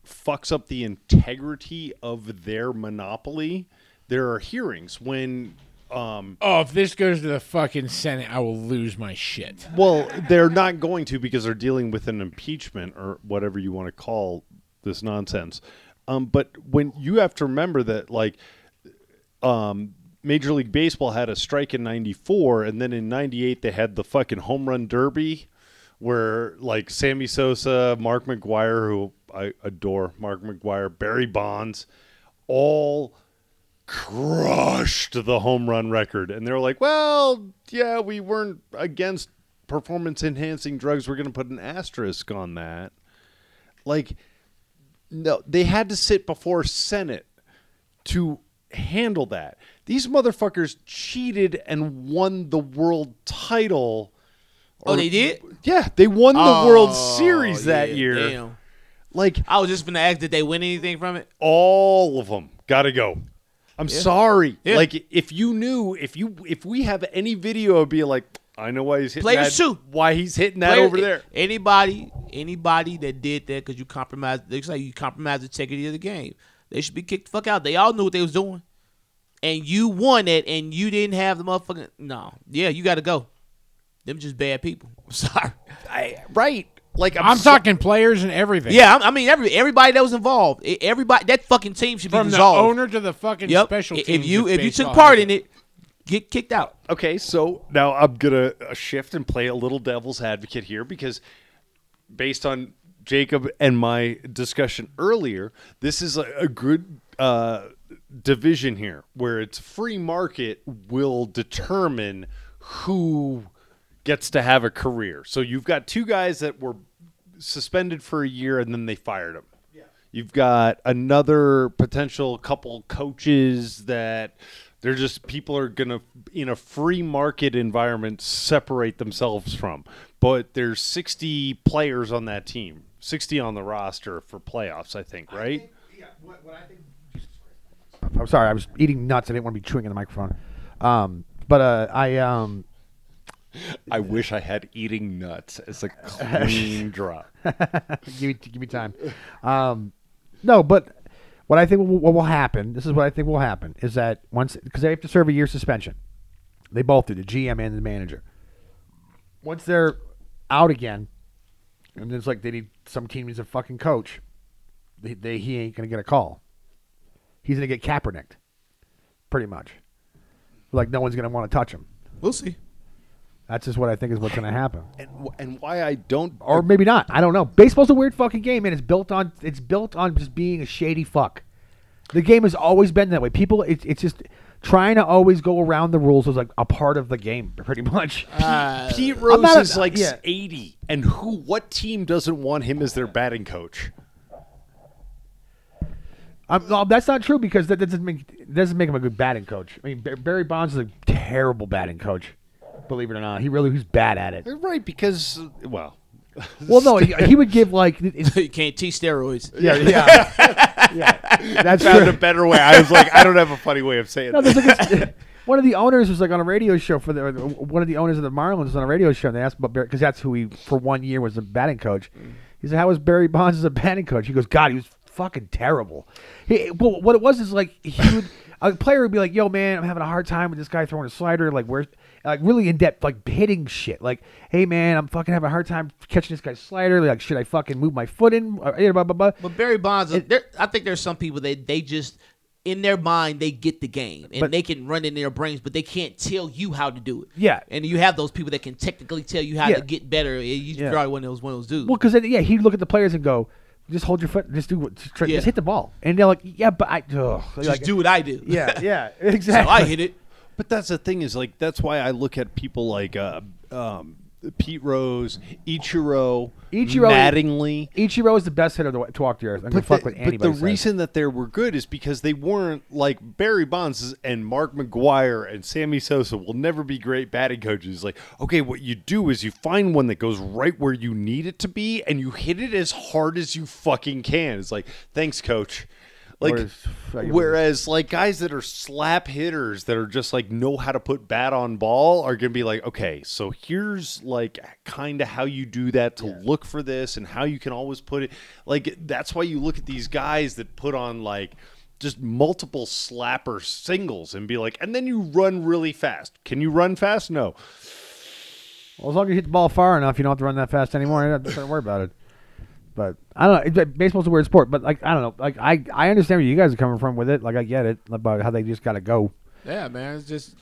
fucks up the integrity of their monopoly, there are hearings when um Oh, if this goes to the fucking Senate, I will lose my shit. well, they're not going to because they're dealing with an impeachment or whatever you want to call this nonsense. Um, but when you have to remember that, like, um, Major League Baseball had a strike in '94, and then in '98 they had the fucking home run derby, where like Sammy Sosa, Mark McGwire, who I adore, Mark McGwire, Barry Bonds, all crushed the home run record. And they're like, well, yeah, we weren't against performance enhancing drugs. We're going to put an asterisk on that. Like, no, they had to sit before Senate to handle that. These motherfuckers cheated and won the world title. Oh, they did. Yeah, they won the oh, World Oh, Series that yeah, year. Damn. Like I was just gonna ask, did they win anything from it? all of them got to go. I'm sorry. Yeah. Like if you knew, if you if we have any video, it'd be like, I know why he's hitting Players that, too. Why he's hitting that Player- over there. Anybody, anybody that did that because you compromised, looks like you compromised the integrity of the game. They should be kicked the fuck out. They all knew what they was doing, and you won it, and you didn't have the motherfucking no. Yeah, you got to go. Them just bad people. I'm sorry. I, right. Like I'm, I'm so- talking players and everything. Yeah, I I mean every everybody that was involved, everybody that fucking team should be from the owner to the fucking yep. special I- teams. if you if you took part in it, get kicked out. Okay, so now I'm gonna uh, shift and play a little devil's advocate here because, based on Jacob and my discussion earlier, this is a, a good uh, division here where it's free market will determine who gets to have a career. So you've got two guys that were suspended for a year and then they fired him. You've got another potential couple coaches that they're just people are going to in a free market environment separate themselves from. But there's 60 players on that team, 60 on the roster for playoffs, I think, right? Yeah. What I'm sorry, I was eating nuts. I didn't want to be chewing in the microphone. Um, but uh, I um, I wish I had eating nuts as a clean drop. give me give me time. Um, no, but what I think will, what will happen. This is what I think will happen is that once because they have to serve a year suspension. They both do the GM and the manager. Once they're out again, and it's like they need some team needs a fucking coach. They, they he ain't gonna get a call. He's gonna get Kaepernicked, pretty much. Like no one's gonna want to touch him. We'll see. That's just what I think is what's gonna happen. And, and why I don't or maybe not. I don't know. Baseball's a weird fucking game, and it's built on it's built on just being a shady fuck. The game has always been that way. People, it's it's just trying to always go around the rules is like a part of the game, pretty much. Pete Rose a- is like yeah. 80, and who? What team doesn't want him as their batting coach? Um, no, that's not true because that doesn't make doesn't make him a good batting coach. I mean, Barry Bonds is a terrible batting coach. Believe it or not, he really he's bad at it. Right, because well, Well, no, he, he would give like it's, you can't teach steroids. yeah, yeah, yeah. That's found true. a better way. I was like, I don't have a funny way of saying No, that. there's like a, One of the owners was like on a radio show for the one of the owners of the Marlins was on a radio show and they asked about Barry because that's who he for one year was the batting coach. He said, "How was Barry Bonds as a batting coach?" He goes, "God, he was fucking terrible." He, well, what it was is like he would a player would be like, "Yo, man, I'm having a hard time with this guy throwing a slider. Like, where's like really in depth, like hitting shit. Like, hey, man, I'm fucking having a hard time catching this guy's slider. Like, should I fucking move my foot in? Blah, blah, blah. But Barry Bonds, there, I think there's some people that they just in their mind they get the game and But- they can run in their brains, but they can't tell you how to do it. Yeah. and you have those people that can technically tell you how Yeah. to get better. You Yeah. probably one of those one of those dudes. Well, because yeah, he'd look at the players and go, "Just hold your foot. Just do what. Just, Yeah. just hit the ball." And they're like, "Yeah, but I ugh. just like, do what I do. Yeah, yeah, so exactly. I hit it. But that's the thing is like that's why I look at people like uh, um, Pete Rose, Ichiro, Ichiro- Mattingly. Ichiro is the best hitter to, to walk the earth. I'm gonna But fuck the, with but the says. reason that they were good is because they weren't like Barry Bonds and Mark McGwire and Sammy Sosa will never be great batting coaches. Like, okay, what you do is you find one that goes right where you need it to be and you hit it as hard as you fucking can. It's like, thanks, coach. Like, Whereas- like, whereas like guys that are slap hitters that are just like know how to put bat on ball are gonna be like, okay, so here's like kind of how you do that to look for this and how you can always put it. Like that's why you look at these guys that put on like just multiple slapper singles and be like, and then you run really fast. Can you run fast? No. Well, as long as you hit the ball far enough, you don't have to run that fast anymore. You don't, don't worry about it. But I don't know. Baseball's a weird sport. But like I don't know. Like I I understand where you guys are coming from with it. Like I get it about how they just gotta go. Yeah, man, it's just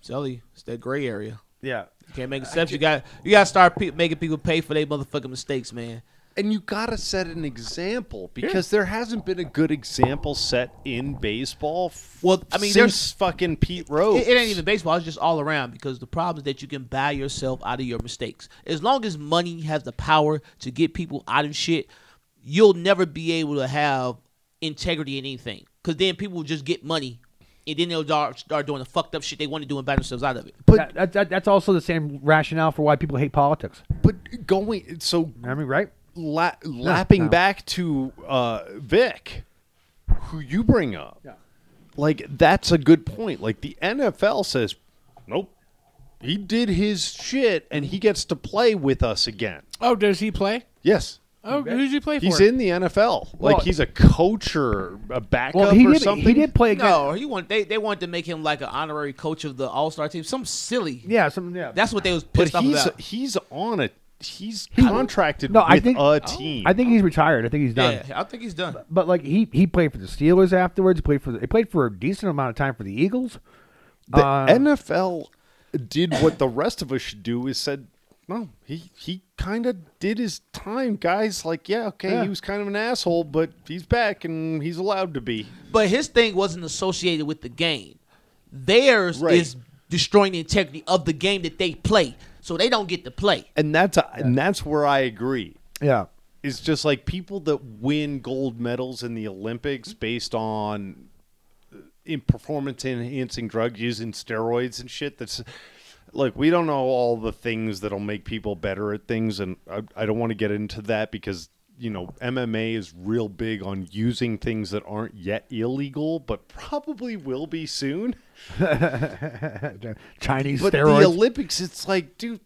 Shelly. It's that gray area. Yeah. You can't make exceptions. You got you got to start pe- making people pay for their motherfucking mistakes, man. And you gotta set an example because there hasn't been a good example set in baseball. f- Well, I mean, since there's- fucking Pete Rose. It, it ain't even baseball. It's just all around because the problem is that you can buy yourself out of your mistakes. As long as money has the power to get people out of shit, you'll never be able to have integrity in anything. Because then people will just get money, and then they'll start, start doing the fucked up shit they want to do and buy themselves out of it. But That, that, that, that's also the same rationale for why people hate politics. but going so I mean, right? La- lapping no. back to uh, Vick, who you bring up, like that's a good point. Like the NFL says, nope, he did his shit and he gets to play with us again. Oh, does he play? Yes. Oh, who's he play for? He's in the NFL. Like Well- he's a coach or a backup Well, he or did. something. He did play against. No, he want they they wanted to make him like an honorary coach of the All Star team. Some silly. Yeah. Some. Yeah. That's what they was but pissed off he's about. he's on a he's contracted No, with I think- a team. I think he's retired. I think he's done. Yeah, I think he's done. But like he he played for the Steelers afterwards. Played for the, he played for a decent amount of time for the Eagles. the Uh, NFL did what the rest of us should do is said, no, he he kind of did his time, guys. Like, yeah, okay, Yeah. he was kind of an asshole, but he's back and he's allowed to be. But his thing wasn't associated with the game. Theirs Right. is destroying the integrity of the game that they play, so they don't get to play. And that's and that's where I agree. Yeah. It's just like people that win gold medals in the Olympics based on uh, in performance enhancing drug using steroids and shit. That's like we don't know all the things that'll make people better at things, and I, I don't want to get into that because you know MMA is real big on using things that aren't yet illegal, but probably will be soon. Chinese But steroids. the Olympics, it's like, dude,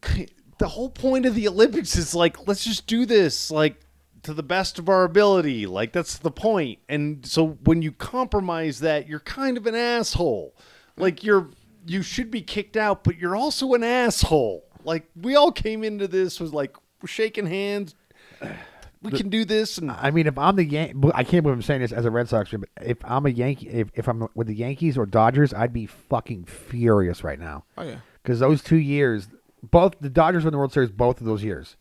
the whole point of the Olympics is like, let's just do this, like, to the best of our ability. Like, that's the point. And so when you compromise that, you're kind of an asshole. Like, you're, you should be kicked out, but you're also an asshole. Like, we all came into this was like, shaking hands. We can do this. And I mean, if I'm the Yan- I can't believe I'm saying this as a Red Sox fan, but if I'm a Yankee, if, if I'm with the Yankees or Dodgers, I'd be fucking furious right now. Oh yeah. because those two years, both the Dodgers won the World Series both of those years,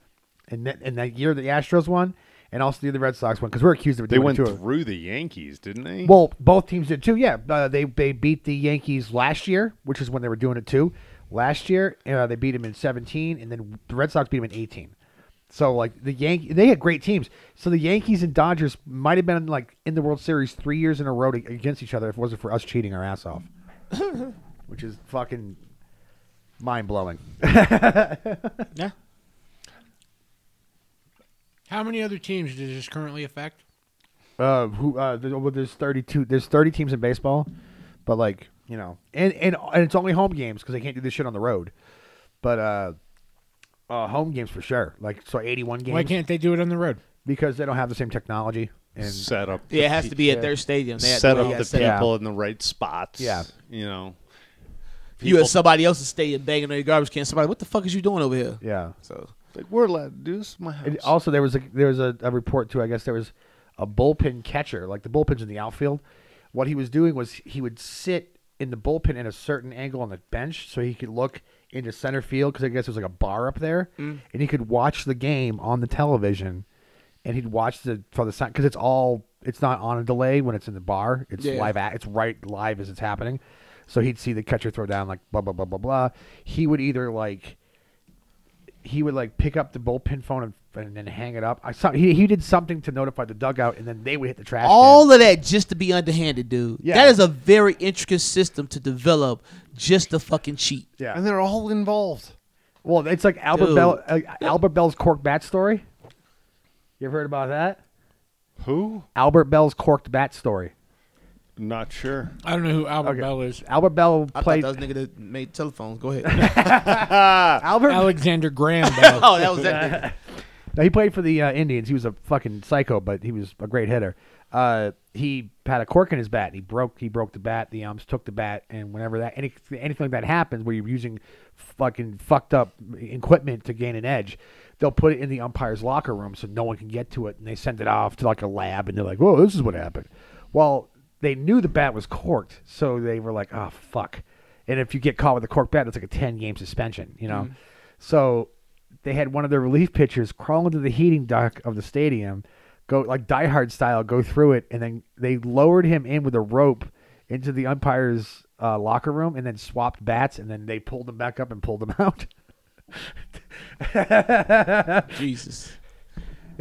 and that and that year the Astros won, and also the year the Red Sox won because we're accused of they doing went it too. through the Yankees, didn't they? Well, both teams did too. Yeah, uh, they they beat the Yankees last year, which is when they were doing it too. Last year, uh, they beat them in 17, and then the Red Sox beat them in 18. So like the Yankee, they had great teams. So the Yankees and Dodgers might have been like in the World Series three years in a row to, against each other if it wasn't for us cheating our ass off, which is fucking mind blowing. Yeah. How many other teams does this currently affect? Uh, who? Uh, there- well, there's 32. There's 30 teams in baseball, but like you know, and and, and it's only home games because they can't do this shit on the road. But uh, uh, home games for sure. Like so, 81 games. Why can't they do it on the road? Because they don't have the same technology. And set up. Yeah, it has to be at their stadium. They have- set they up gotta the set up- people in the right spots. Yeah. you know. You at somebody else's stadium banging on your garbage can. Somebody, what the fuck is you doing over here? yeah. So Like we're allowed to do this. in My house. And also, there was a there was a, a report too. I guess there was a bullpen catcher, like the bullpens in the outfield. What he was doing was he would sit in the bullpen in a certain angle on the bench, so he could look into center field because I guess there was like a bar up there, mm. and he could watch the game on the television, and he'd watch the for the sign because it's all it's not on a delay when it's in the bar. It's Yeah. live at it's right live as it's happening. So he'd see the catcher throw down like blah blah blah blah blah. He would either like he would like pick up the bullpen phone and, and then hang it up. I saw he, he did something to notify the dugout, and then they would hit the trash. all can. of that just to be underhanded, dude. Yeah. That is a very intricate system to develop just to fucking cheat. yeah. and they're all involved. well, it's like Albert Dude. Bell, uh, Albert Belle's corked bat story. You ever heard about that? Who? Albert Belle's corked bat story. Not sure. I don't know who Albert Okay. Bell is. Albert Belle I played. thought that was nigga that made telephones. Go ahead. Albert. Alexander Graham Bell. oh, that was that. No, he played for the uh, Indians. He was a fucking psycho, but he was a great hitter. Uh, he had a cork in his bat. He broke. He broke the bat. The umps took the bat, and whenever that any, anything like that happens, where you're using fucking fucked up equipment to gain an edge, they'll put it in the umpire's locker room so no one can get to it, and they send it off to like a lab, and they're like, "Whoa, this is what happened." Well, they knew the bat was corked, so they were like, "Oh fuck." And if you get caught with a cork bat, it's like a ten game suspension, you know. So they had one of their relief pitchers crawl into the heating duct of the stadium, go like Die Hard style, go through it, and then they lowered him in with a rope into the umpire's uh, locker room, and then swapped bats, and then they pulled him back up and pulled him out. Jesus.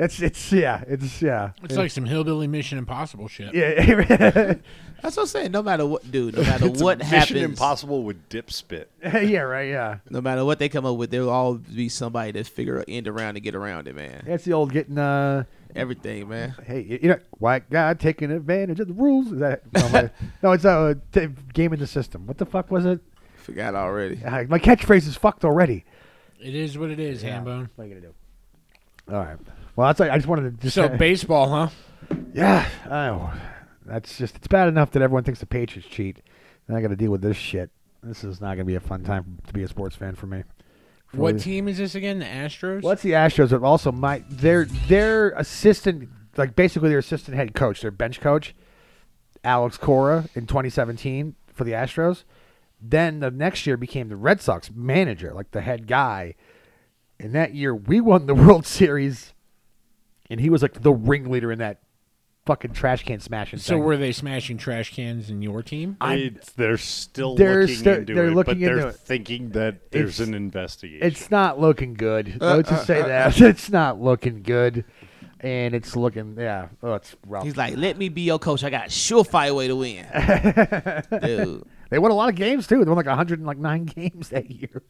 It's it's yeah, it's yeah, It's like some hillbilly Mission Impossible shit. yeah, That's what I'm saying. No matter what, dude. No matter It's what Mission happens, Impossible with dip spit. yeah, right, yeah. no matter what they come up with, there'll all be somebody that figure an end around to get around it, man. That's the old getting uh. Everything, man. Hey, y- you know, white guy taking advantage of the rules. Is that no, my- no it's a uh, t- game in the system. What the fuck was it? Forgot already. Uh, my catchphrase is fucked already. It is what it is, Hambone. What are you gonna do? All right. Well, that's I just wanted to just So baseball, huh? yeah. Oh, that's just it's bad enough that everyone thinks the Patriots cheat. Then I got to deal with this shit. This is not gonna be a fun time to be a sports fan for me. For What these- team is this again? The Astros. Well, it's the Astros, but also my their their assistant, like basically their assistant head coach, their bench coach, Alex Cora in 2017 for the Astros. Then the next year became the Red Sox manager, like the head guy. And that year we won the World Series, and he was like the ringleader in that fucking trash can smashing. So thing. were they smashing trash cans in your team? It's, they're still They're looking sti- into they're it, looking but they're it. thinking that there's It's- an investigation. It's not looking good. Uh, Let's just uh, say uh, that it's not looking good, and it's looking yeah. Oh, it's rough. He's like, let me be your coach. I got a surefire way to win. Dude, They won a lot of games too. They won like 109 games that year.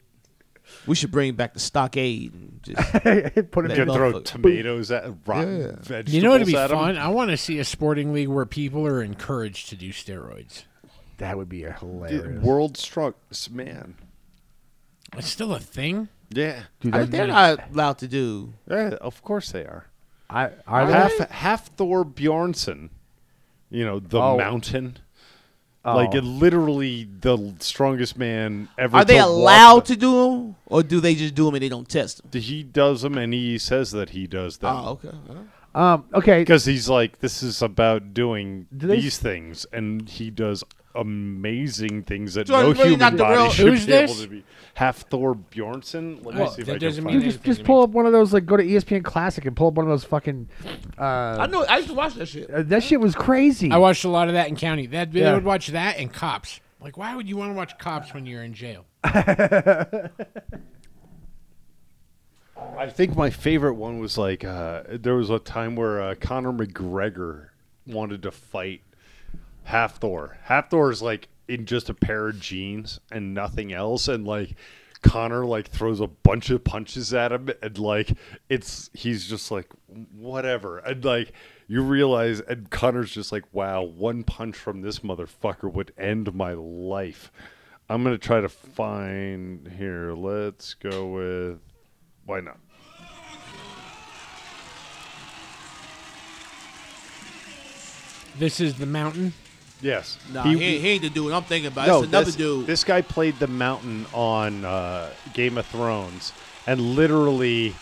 We should bring back the stockade. And just, Put it you could in. throw Motherfucker. tomatoes at rotten Yeah. vegetables. You know what'd be at 'em. fun? I want to see a sporting league where people are encouraged to do steroids. That would be a hilarious. Dude, World strongest man. It's still a thing. Yeah, Dude, I mean, they're not allowed to do. yeah. Of course they are. I, are they? half half Thor Bjornsson. You know the Oh. mountain. Oh. Like it, literally the strongest man ever. Are they to allowed the- to do them, or do they just do them and they don't test them? He does them, and he says that he does them. Oh, okay. Um. Okay. Because he's like, this is about doing Do they- these things, and he does amazing things that So no it's really human not the body real- should Who's be able to be. Half Thor Bjornsson. Let me Well, see if that I can doesn't find mean it. just anything just to pull me. up one of those like go to ESPN Classic and pull up one of those fucking. Uh, I know. I used to watch that shit. uh, that shit was crazy. I watched a lot of that in county. That they Yeah. would watch that and cops. Like, why would you want to watch cops when you're in jail? I think my favorite one was like uh, there was a time where uh, Conor McGregor wanted to fight Hafthor. Half Thor is like in just a pair of jeans and nothing else, and like Connor like throws a bunch of punches at him, and like it's he's just like whatever, and like you realize, and Connor's just like, wow, one punch from this motherfucker would end my life. I'm gonna try to find here. Let's go with why not? This is the mountain. Yes. Nah, he, ain't- he ain't the dude I'm thinking about. no, it's another this, dude. This guy played the mountain on uh, Game of Thrones, and literally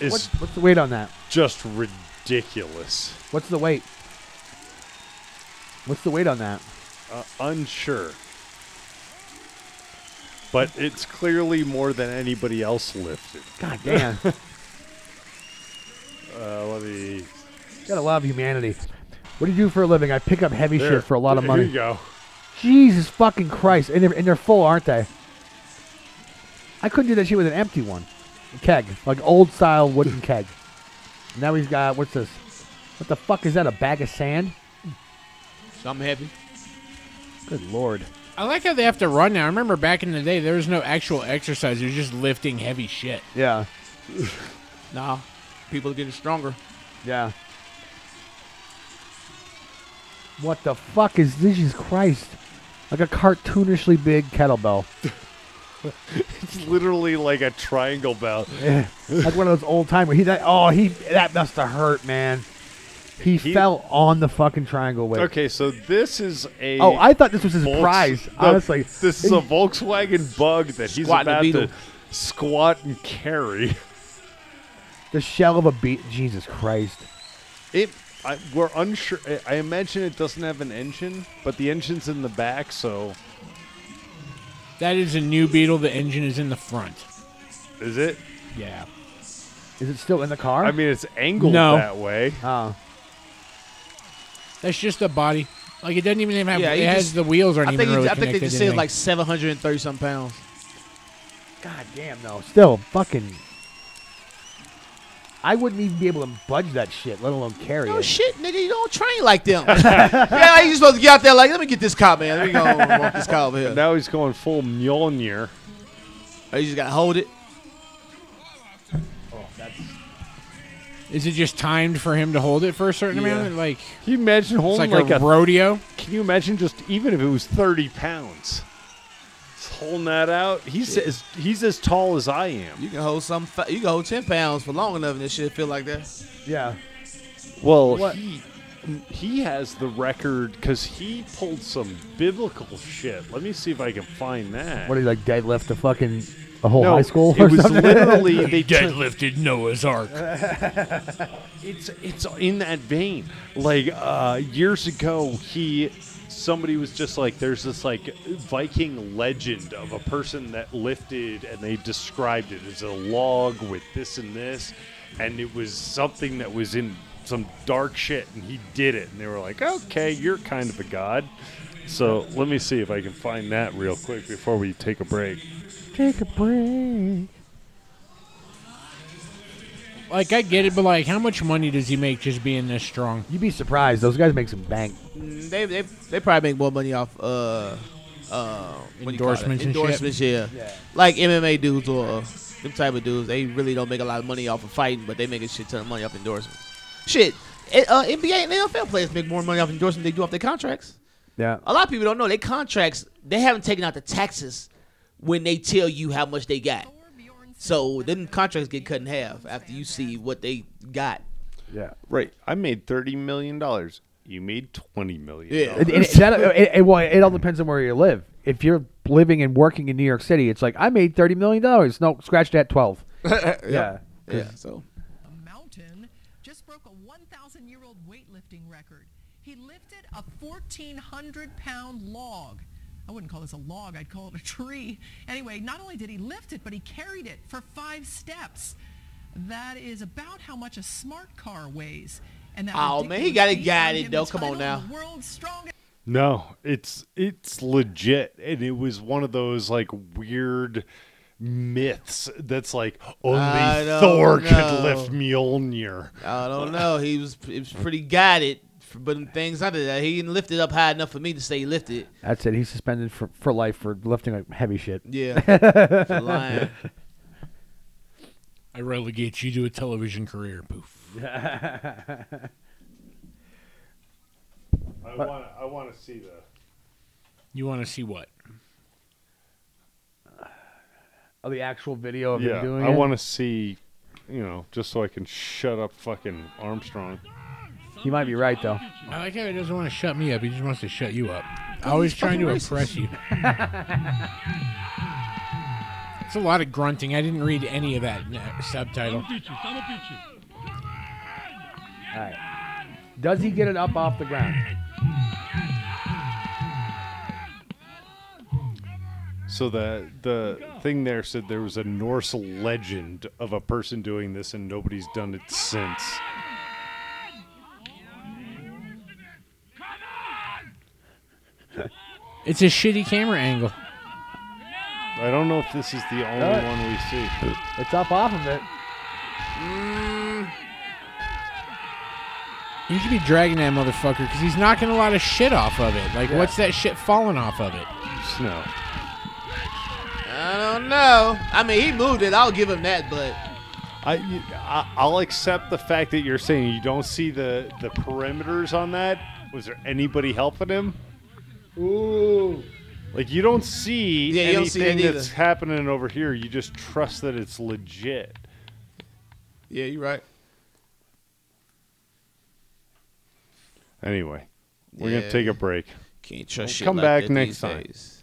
is What's, what's the weight on that? just ridiculous. What's the weight? What's the weight on that? Uh, unsure. But it's clearly more than anybody else lifted. God damn. Uh, let me. Gotta love humanity. What do you do for a living? I pick up heavy There. shit for a lot of Here money. you go. Jesus fucking Christ. And they're, and they're full, aren't they? I couldn't do that shit with an empty one. A keg. Like old style wooden keg. Now he's got, what's this? What the fuck is that? A bag of sand? Something heavy. Good lord. I like how they have to run now. I remember back in the day, there was no actual exercise. It was just lifting heavy shit. Yeah. Nah, people are getting stronger. Yeah. What the fuck is this? Jesus Christ? Like a cartoonishly big kettlebell. It's literally like a triangle bell. Yeah. like one of those old timers. He that oh he that must have hurt, man. He, He- fell on the fucking triangle weight. Okay, so this is a. Oh, I thought this was his Volks- prize. the- Honestly, this is a Volkswagen Bug that he's about beetle. to squat and carry. the shell of a beat. Jesus Christ. It. I, we're unsure. I- I imagine it doesn't have an engine, but the engine's in the back, so That is a new Beetle. The engine is in the front. is it? Yeah. Is it still in the car? I mean, it's angled No. that way. oh, That's just a body. Like it doesn't even have. Yeah, it he has just- the wheels aren't I think, he- really I think they connected just to said anything. like 730 some pounds. god damn though. Still fucking. I wouldn't even be able to budge that shit, let alone carry it. Oh it. shit, nigga, you don't train like them. yeah, you supposed to get out there like, let me get this cop, man. Let me go walk this car over here. Now he's going full Mjolnir. Oh, you just gotta hold it. Oh, is it just timed for him to hold it for a certain Yeah. amount? Like Can you imagine it's holding like, like, a, a? rodeo. can you imagine just even if it was thirty pounds, just holding that out? He's as he's as tall as I am. You can hold some. Fa- you can hold 10 pounds for long enough, and this shit feel like that. Yeah. Well, What? he he has the record because he pulled some biblical shit. Let me see if I can find that. What do you like deadlift the fucking a whole no, high school it was something? literally they took- Deadlifted Noah's Ark. it's it's in that vein. Like uh, years ago, he somebody was just like, there's this like Viking legend of a person that lifted, and they described it as a log with this and this, and it was something that was in some dark shit, and he did it, and they were like, okay, you're kind of a god. So let me see if I can find that real quick before we take a break. Take a break. Like I get it, but like, how much money does he make just being this strong? You'd be surprised. Those guys make some bank. Mm, They, they, they probably make more money off uh, uh, what do you call it? Endorsements and shit? Endorsements, yeah. Like MMA dudes or uh, them type of dudes. They really don't make a lot of money off of fighting, but they make a shit ton of money off endorsements. Shit, eh, uh, NBA and NFL players make more money off endorsements than they do off their contracts. Yeah. A lot of people don't know their contracts. They haven't taken out the taxes when they tell you how much they got. So then contracts get cut in half after you see what they got. Yeah. Right, I made thirty million dollars. You made twenty million. Yeah. It, it, that, it, it, well, it all depends on where you live. If you're living and working in New York City, it's like I made thirty million dollars. No, scratch that twelve. Yeah. Yeah. So a mountain just broke a 1,000 year old weightlifting record. He lifted a 1,400 pound log. I wouldn't call this a log, I'd call it a tree. Anyway, not only did he lift it, but he carried it for five steps. That is about how much a smart car weighs. And that Oh, man, he got it feat guided, earned him though. Come on now. of the World's strongest No, it's it's legit, and it was one of those like weird myths that's like only Thor know. could lift Mjolnir. I don't know. He was it was pretty guided, but them things under that he didn't lift it up high enough for me to stay lifted. That's it. He's suspended for, for life for lifting like heavy shit. Yeah, for lying. I relegate you to a television career. Poof. I want I want to see the. You want to see what? Oh, the actual video of Yeah, him doing I it. want to see, you know, just so I can shut up fucking Armstrong. He might be right though. I like how he doesn't want to shut me up. He just wants to shut you up. Always trying to impress you. It's a lot of grunting. I didn't read any of that uh, subtitle. All right. Does he get it up off the ground? So the the thing there said there was a Norse legend of a person doing this, and nobody's done it since. It's a shitty camera angle. I don't know if this is the only Alright. one we see. It's up off of it. Mm. You should be dragging that motherfucker because he's knocking a lot of shit off of it. Like, what's that shit falling off of it? Snow. I don't know. I mean, he moved it. I'll give him that, but I, you- I I'll accept the fact that you're saying you don't see the the perimeters on that. Was there anybody helping him? Ooh. Like you don't see Yeah, you don't see anything that's either. happening over here. You just trust that it's legit. yeah, you're right. Anyway, we're Yeah. gonna take a break. Can't trust shit come like back next time. days.